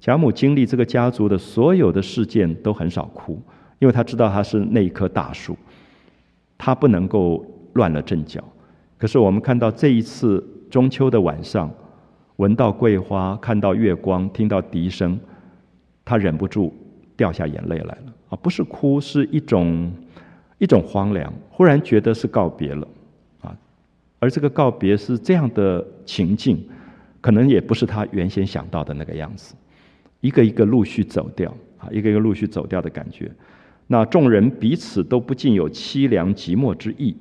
Speaker 1: 贾母经历这个家族的所有的事件都很少哭。因为他知道他是那一棵大树，他不能够乱了阵脚。可是我们看到这一次中秋的晚上，闻到桂花，看到月光，听到笛声，他忍不住掉下眼泪来了。啊，不是哭，是一种一种荒凉，忽然觉得是告别了，啊，而这个告别是这样的情境，可能也不是他原先想到的那个样子，一个一个陆续走掉，啊，一个一个陆续走掉的感觉。那众人彼此都不禁有凄凉寂寞之意。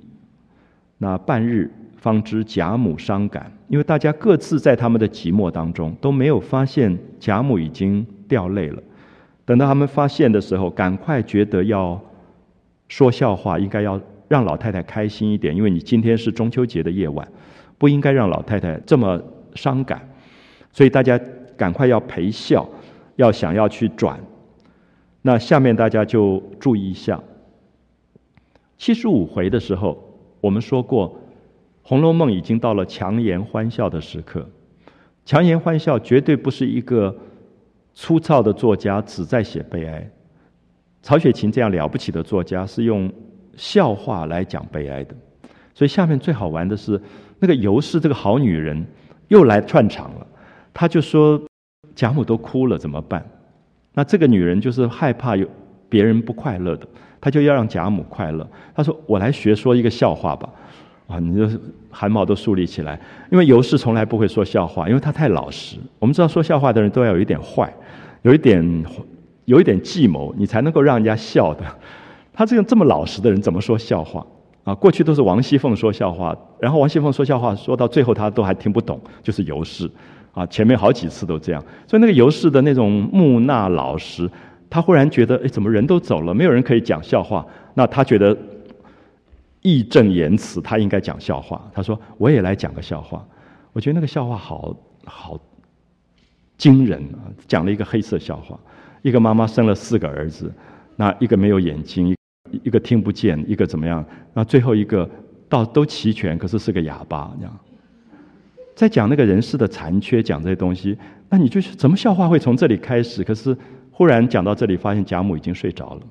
Speaker 1: 那半日方知贾母伤感，因为大家各自在他们的寂寞当中都没有发现贾母已经掉泪了。等到他们发现的时候，赶快觉得要说笑话，应该要让老太太开心一点，因为你今天是中秋节的夜晚，不应该让老太太这么伤感。所以大家赶快要陪笑，要想要去转。那下面大家就注意一下，七十五回的时候，我们说过，《红楼梦》已经到了强颜欢笑的时刻。强颜欢笑绝对不是一个粗糙的作家只在写悲哀。曹雪芹这样了不起的作家是用笑话来讲悲哀的。所以下面最好玩的是，那个尤氏这个好女人又来串场了。她就说：“贾母都哭了，怎么办？”那这个女人就是害怕有别人不快乐的，她就要让贾母快乐。她说：“我来学说一个笑话吧。”啊，你就汗毛都竖立起来，因为尤氏从来不会说笑话，因为她太老实。我们知道说笑话的人都要有一点坏，有一点有一点计谋，你才能够让人家笑的。他这个这么老实的人怎么说笑话啊？过去都是王熙凤说笑话，然后王熙凤说笑话说到最后她都还听不懂，就是尤氏。啊，前面好几次都这样。所以那个尤氏的那种木讷老实，他忽然觉得，哎，怎么人都走了，没有人可以讲笑话？那他觉得义正言辞，他应该讲笑话。他说：“我也来讲个笑话。”我觉得那个笑话好好惊人啊！讲了一个黑色笑话：一个妈妈生了四个儿子，那一个没有眼睛，一个听不见，一个怎么样？那最后一个到都齐全，可是是个哑巴。这样在讲那个人世的残缺，讲这些东西，那你就是怎么笑话会从这里开始？可是忽然讲到这里，发现贾母已经睡着了。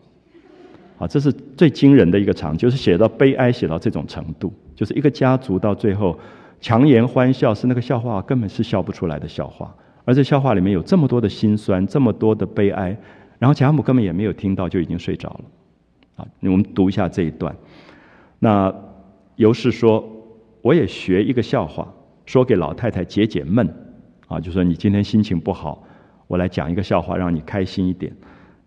Speaker 1: 啊，这是最惊人的一个场景就是写到悲哀，写到这种程度，就是一个家族到最后。强颜欢笑是那个笑话，根本是笑不出来的笑话。而这笑话里面有这么多的心酸，这么多的悲哀，然后贾母根本也没有听到，就已经睡着了。啊，我们读一下这一段。那尤氏说：“我也学一个笑话，说给老太太解解闷。啊，就说你今天心情不好，我来讲一个笑话，让你开心一点。”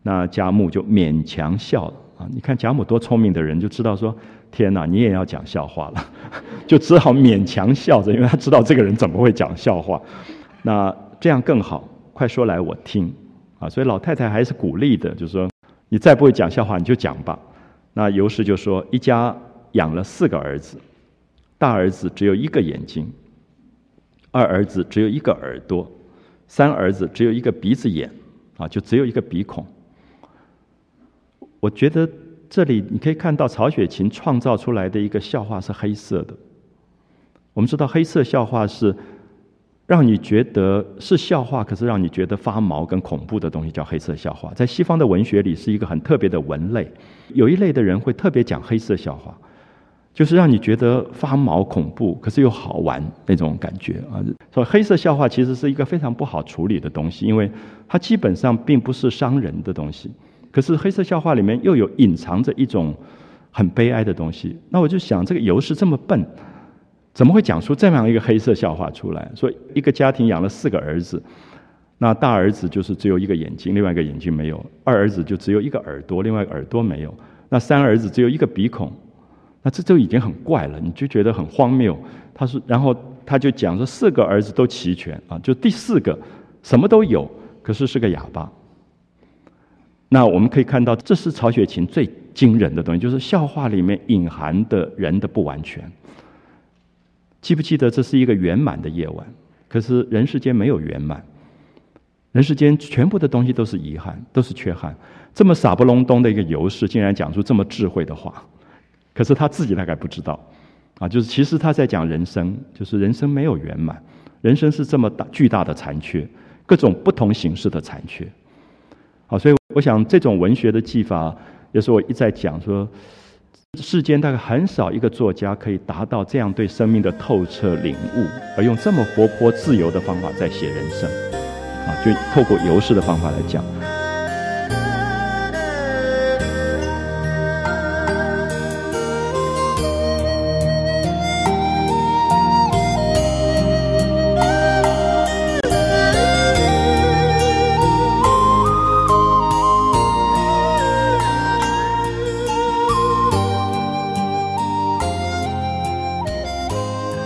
Speaker 1: 那贾母就勉强笑了。啊，你看贾母多聪明的人，就知道说。天哪，你也要讲笑话了，就只好勉强笑着，因为他知道这个人怎么会讲笑话。那这样更好，快说来我听啊！所以老太太还是鼓励的，就说你再不会讲笑话，你就讲吧。那尤氏就说：一家养了四个儿子，大儿子只有一个眼睛，二儿子只有一个耳朵，三儿子只有一个鼻子眼，啊，就只有一个鼻孔。我觉得。这里你可以看到曹雪芹创造出来的一个笑话是黑色的。我们知道黑色笑话是让你觉得是笑话，可是让你觉得发毛跟恐怖的东西叫黑色笑话。在西方的文学里是一个很特别的文类，有一类的人会特别讲黑色笑话，就是让你觉得发毛恐怖，可是又好玩那种感觉啊。所以黑色笑话其实是一个非常不好处理的东西，因为它基本上并不是伤人的东西。可是黑色笑话里面又有隐藏着一种很悲哀的东西。那我就想，这个尤氏这么笨，怎么会讲出这样一个黑色笑话出来？说一个家庭养了四个儿子，那大儿子就是只有一个眼睛，另外一个眼睛没有；二儿子就只有一个耳朵，另外一个耳朵没有；那三儿子只有一个鼻孔，那这就已经很怪了，你就觉得很荒谬。他说，然后他就讲说，四个儿子都齐全啊，就第四个什么都有，可是是个哑巴。那我们可以看到，这是曹雪芹最惊人的东西，就是笑话里面隐含的人的不完全。记不记得这是一个圆满的夜晚？可是人世间没有圆满，人世间全部的东西都是遗憾，都是缺憾。这么傻不隆咚的一个游士，竟然讲出这么智慧的话，可是他自己大概不知道，啊，就是其实他在讲人生，就是人生没有圆满，人生是这么大巨大的残缺，各种不同形式的残缺。好，所以我想这种文学的技法，也是我一再讲说，世间大概很少一个作家可以达到这样对生命的透彻领悟，而用这么活泼自由的方法在写人生，啊，就透过游氏的方法来讲。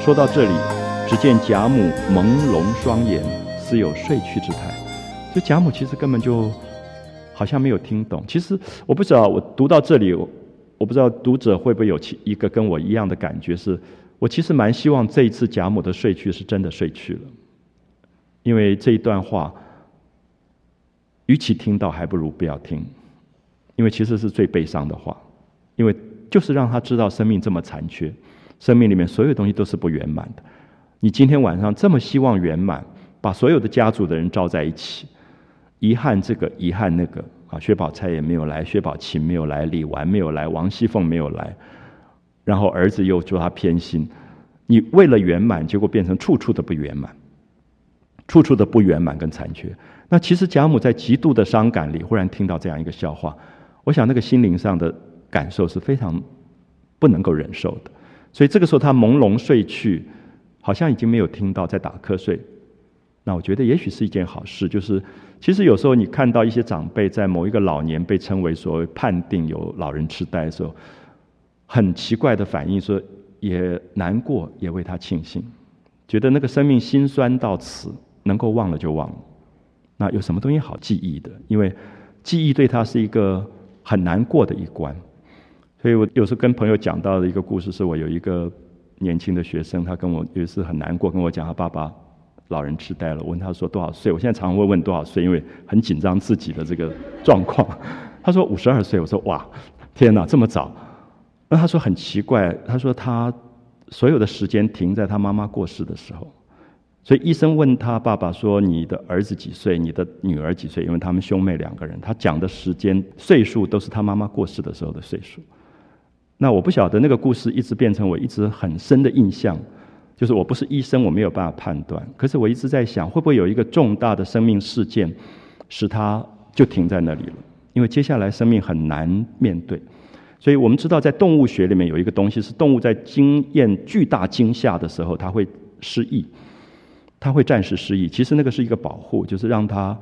Speaker 1: 说到这里，只见贾母朦胧双眼，似有睡去之态。就贾母其实根本就好像没有听懂。其实我不知道，我读到这里，我不知道读者会不会有其一个跟我一样的感觉，是我其实蛮希望这一次贾母的睡去是真的睡去了，因为这一段话，与其听到，还不如不要听，因为其实是最悲伤的话，因为就是让他知道生命这么残缺。生命里面所有东西都是不圆满的。你今天晚上这么希望圆满，把所有的家族的人招在一起，遗憾这个，遗憾那个啊，薛宝钗也没有来，薛宝琴没有来，李纨没有来，王熙凤没有来，然后儿子又说他偏心，你为了圆满，结果变成处处的不圆满，处处的不圆满跟残缺。那其实贾母在极度的伤感里，忽然听到这样一个笑话，我想那个心灵上的感受是非常不能够忍受的。所以这个时候他朦胧睡去，好像已经没有听到在打瞌睡。那我觉得也许是一件好事，就是其实有时候你看到一些长辈在某一个老年被称为所谓判定有老人痴呆的时候，很奇怪的反应，说也难过，也为他庆幸，觉得那个生命心酸到此，能够忘了就忘了。那有什么东西好记忆的？因为记忆对他是一个很难过的一关。所以我有时候跟朋友讲到的一个故事，是我有一个年轻的学生，他跟我有一次很难过，跟我讲他爸爸老人痴呆了。问他说多少岁？我现在常常会问多少岁，因为很紧张自己的这个状况。他说五十二岁。我说哇，天哪，这么早？那他说很奇怪，他说他所有的时间停在他妈妈过世的时候。所以医生问他爸爸说：“你的儿子几岁？你的女儿几岁？”因为他们兄妹两个人，他讲的时间岁数都是他妈妈过世的时候的岁数。那我不晓得那个故事一直变成我一直很深的印象，就是我不是医生，我没有办法判断。可是我一直在想，会不会有一个重大的生命事件，使他就停在那里了？因为接下来生命很难面对。所以我们知道，在动物学里面有一个东西，是动物在经验巨大惊吓的时候，它会失忆。它会暂时失忆，其实那个是一个保护，就是让它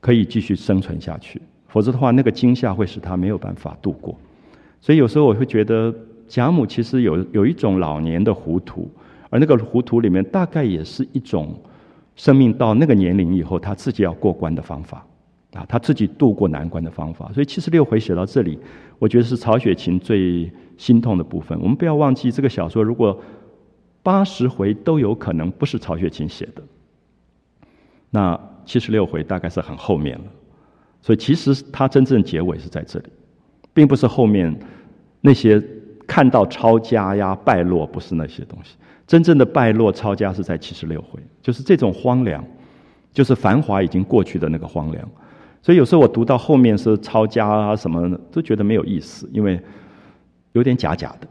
Speaker 1: 可以继续生存下去。否则的话，那个惊吓会使它没有办法度过。所以有时候我会觉得，贾母其实有有一种老年的糊涂，而那个糊涂里面大概也是一种生命到那个年龄以后他自己要过关的方法啊，他自己度过难关的方法。所以七十六回写到这里，我觉得是曹雪芹最心痛的部分。我们不要忘记，这个小说如果。八十回都有可能不是曹雪芹写的，那七十六回大概是很后面了，所以其实他真正结尾是在这里，并不是后面那些看到抄家呀败落，不是那些东西，真正的败落抄家是在七十六回，就是这种荒凉，就是繁华已经过去的那个荒凉，所以有时候我读到后面是抄家啊什么，都觉得没有意思，因为有点假假的。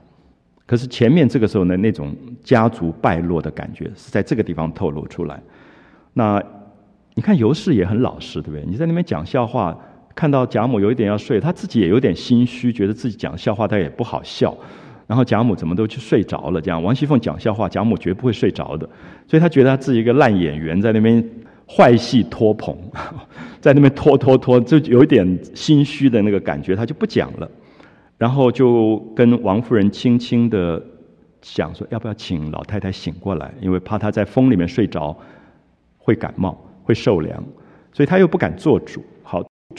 Speaker 1: 可是前面这个时候呢，那种家族败落的感觉是在这个地方透露出来。那你看尤氏也很老实，对不对？你在那边讲笑话，看到贾母有一点要睡，他自己也有点心虚，觉得自己讲笑话他也不好笑。然后贾母怎么都去睡着了？这样王熙凤讲笑话，贾母绝不会睡着的。所以他觉得他自己一个烂演员，在那边坏戏拖棚，在那边拖拖拖，就有一点心虚的那个感觉，他就不讲了。然后就跟王夫人轻轻的想说，要不要请老太太醒过来？因为怕她在风里面睡着会感冒，会受凉，所以她又不敢做主。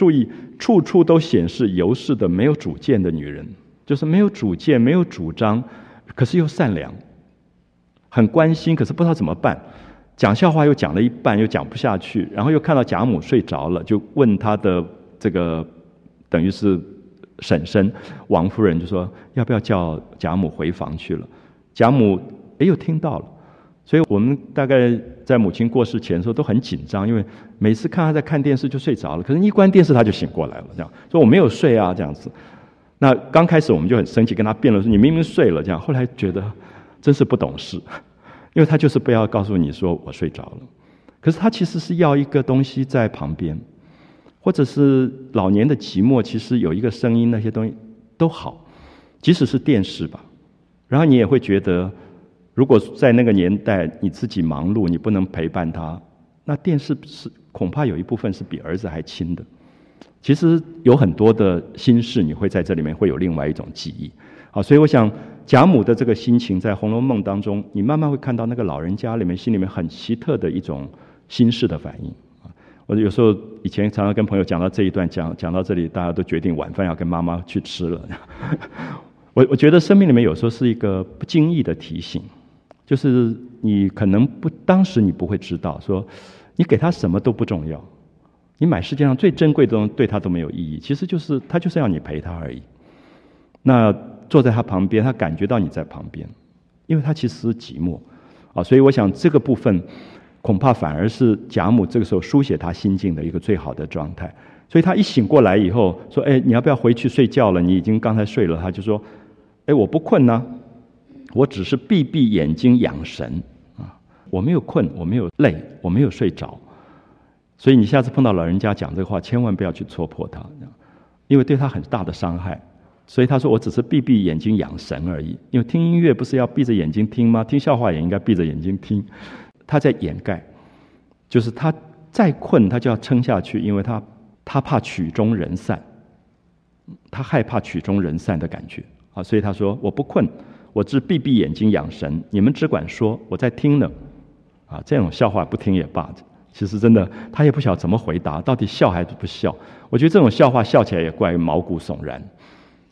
Speaker 1: 注意，处处都显示尤氏的没有主见的女人，就是没有主见、没有主张，可是又善良，很关心，可是不知道怎么办。讲笑话又讲了一半，又讲不下去，然后又看到贾母睡着了，就问她的这个，等于是。婶婶王夫人就说：“要不要叫贾母回房去了？”贾母哎又听到了，所以我们大概在母亲过世前的时候都很紧张，因为每次看她在看电视就睡着了，可是一关电视她就醒过来了，这样说我没有睡啊这样子。那刚开始我们就很生气，跟她辩论说：“你明明睡了。”这样后来觉得真是不懂事，因为她就是不要告诉你说我睡着了，可是她其实是要一个东西在旁边。或者是老年的寂寞，其实有一个声音，那些东西都好，即使是电视吧。然后你也会觉得，如果在那个年代你自己忙碌，你不能陪伴他，那电视是恐怕有一部分是比儿子还亲的。其实有很多的心事，你会在这里面会有另外一种记忆。好，所以我想贾母的这个心情，在《红楼梦》当中，你慢慢会看到那个老人家里面心里面很奇特的一种心事的反应。我有时候以前常常跟朋友讲到这一段，讲讲到这里，大家都决定晚饭要跟妈妈去吃了。我我觉得生命里面有时候是一个不经意的提醒，就是你可能不当时你不会知道，说你给他什么都不重要，你买世界上最珍贵的东西对他都没有意义，其实就是他就是要你陪他而已。那坐在他旁边，他感觉到你在旁边，因为他其实寂寞啊，所以我想这个部分。恐怕反而是贾母这个时候书写他心境的一个最好的状态，所以他一醒过来以后说：“哎，你要不要回去睡觉了？你已经刚才睡了。”他就说：“哎，我不困呢，我只是闭闭眼睛养神啊，我没有困，我没有累，我没有睡着。所以你下次碰到老人家讲这个话，千万不要去戳破他，因为对他很大的伤害。所以他说：我只是闭闭眼睛养神而已。因为听音乐不是要闭着眼睛听吗？听笑话也应该闭着眼睛听。”他在掩盖，就是他再困，他就要撑下去，因为他他怕曲终人散，他害怕曲终人散的感觉啊，所以他说我不困，我只闭闭眼睛养神，你们只管说我在听呢，啊，这种笑话不听也罢其实真的他也不晓得怎么回答，到底笑还是不笑？我觉得这种笑话笑起来也怪毛骨悚然。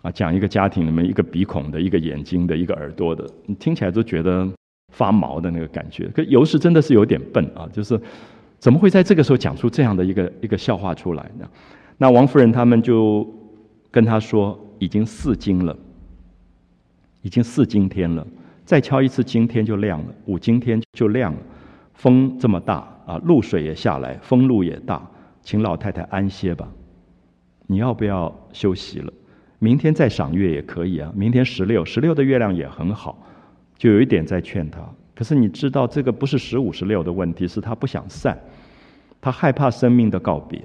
Speaker 1: 啊，讲一个家庭里面一个鼻孔的，一个眼睛的，一个耳朵的，你听起来都觉得发毛的那个感觉。可尤氏真的是有点笨啊，就是怎么会在这个时候讲出这样的一个一个笑话出来呢？那王夫人他们就跟他说，已经四更了，已经四更天了，再敲一次今天就亮了，五更天就亮了。风这么大啊，露水也下来，风露也大，请老太太安歇吧。你要不要休息了？明天再赏月也可以啊，明天十六，十六的月亮也很好，就有一点在劝他。可是你知道，这个不是十五十六的问题，是他不想散，他害怕生命的告别，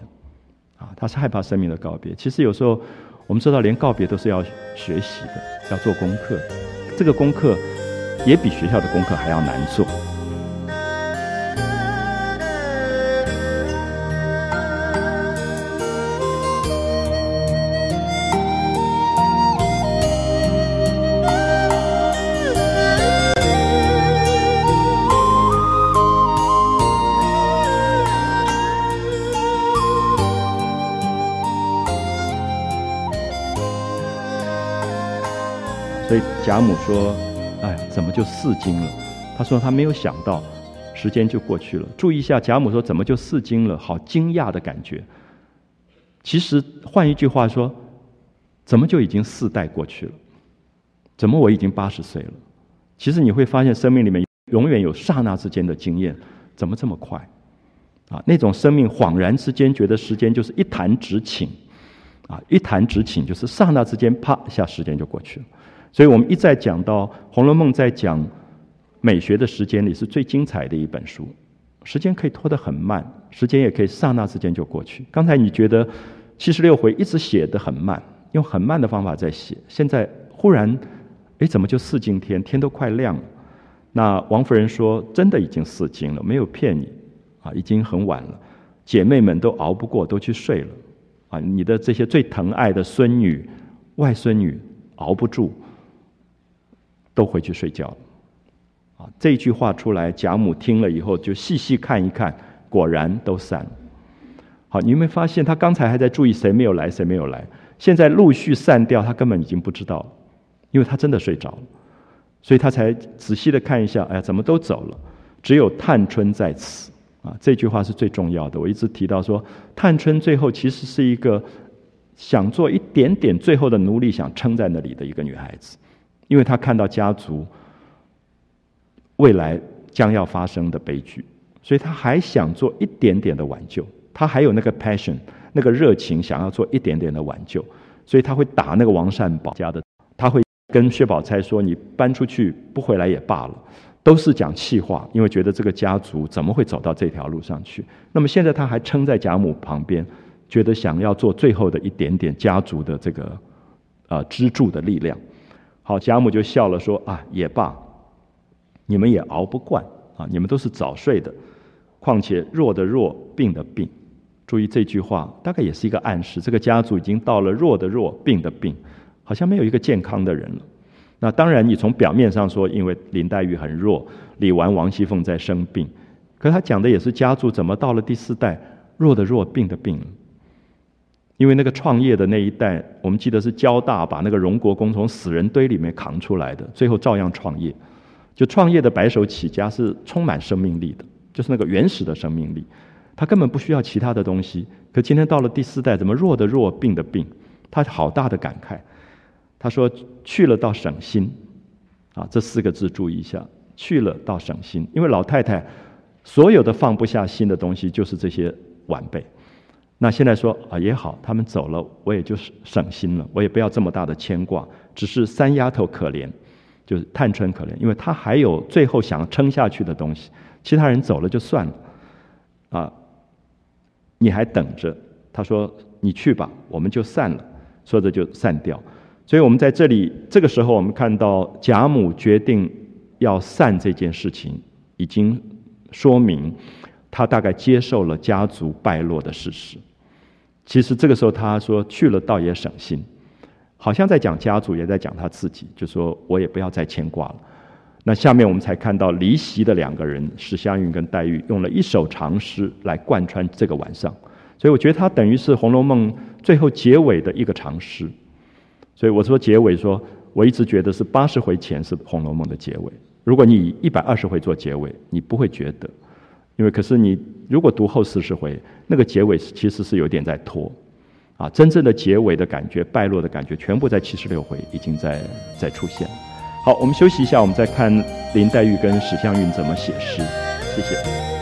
Speaker 1: 啊，他是害怕生命的告别。其实有时候我们知道，连告别都是要学习的，要做功课，这个功课也比学校的功课还要难做。贾母说：“哎，怎么就四更了？”他说：“他没有想到，时间就过去了。”注意一下，贾母说：“怎么就四更了？”好惊讶的感觉。其实换一句话说，怎么就已经四代过去了？怎么我已经八十岁了？其实你会发现，生命里面永远有刹那之间的经验，怎么这么快？啊，那种生命恍然之间觉得时间就是一弹指顷，啊，一弹指顷就是刹那之间，啪一下时间就过去了。所以我们一再讲到《红楼梦》在讲美学的时间里是最精彩的一本书，时间可以拖得很慢，时间也可以刹那之间就过去。刚才你觉得七十六回一直写得很慢，用很慢的方法在写，现在忽然，哎，怎么就四更天，天都快亮了？那王夫人说：“真的已经四更了，没有骗你，啊，已经很晚了，姐妹们都熬不过，都去睡了，啊，你的这些最疼爱的孙女、外孙女熬不住。”都回去睡觉了，啊，这句话出来，贾母听了以后就细细看一看，果然都散了。好，你有没有发现他刚才还在注意谁没有来，谁没有来，现在陆续散掉，他根本已经不知道了，因为他真的睡着了，所以他才仔细的看一下，哎呀，怎么都走了，只有探春在此。啊，这句话是最重要的。我一直提到说，探春最后其实是一个想做一点点最后的努力，想撑在那里的一个女孩子。因为他看到家族未来将要发生的悲剧，所以他还想做一点点的挽救。他还有那个 passion，那个热情，想要做一点点的挽救。所以他会打那个王善保家的，他会跟薛宝钗说：“你搬出去不回来也罢了。”都是讲气话，因为觉得这个家族怎么会走到这条路上去？那么现在他还撑在贾母旁边，觉得想要做最后的一点点家族的这个呃支柱的力量。好，贾母就笑了，说：“啊，也罢，你们也熬不惯啊！你们都是早睡的，况且弱的弱，病的病。注意这句话，大概也是一个暗示：这个家族已经到了弱的弱，病的病，好像没有一个健康的人了。那当然，你从表面上说，因为林黛玉很弱，李纨、王熙凤在生病，可他讲的也是家族怎么到了第四代，弱的弱，病的病。”因为那个创业的那一代，我们记得是交大把那个荣国公从死人堆里面扛出来的，最后照样创业。就创业的白手起家是充满生命力的，就是那个原始的生命力，他根本不需要其他的东西。可今天到了第四代，怎么弱的弱，病的病？他好大的感慨。他说去了到省心，啊，这四个字注意一下，去了到省心。因为老太太所有的放不下心的东西，就是这些晚辈。那现在说啊也好，他们走了，我也就是省心了，我也不要这么大的牵挂。只是三丫头可怜，就是探春可怜，因为她还有最后想撑下去的东西。其他人走了就算了，啊，你还等着？他说你去吧，我们就散了。说着就散掉。所以我们在这里这个时候，我们看到贾母决定要散这件事情，已经说明她大概接受了家族败落的事实。其实这个时候，他说去了倒也省心，好像在讲家族，也在讲他自己，就说我也不要再牵挂了。那下面我们才看到离席的两个人史湘云跟黛玉用了一首长诗来贯穿这个晚上，所以我觉得它等于是《红楼梦》最后结尾的一个长诗。所以我说结尾，说我一直觉得是八十回前是《红楼梦》的结尾。如果你以一百二十回做结尾，你不会觉得，因为可是你如果读后四十回，那个结尾其实是有点在拖，啊，真正的结尾的感觉、败落的感觉，全部在七十六回已经在在出现。好，我们休息一下，我们再看林黛玉跟史湘云怎么写诗。谢谢。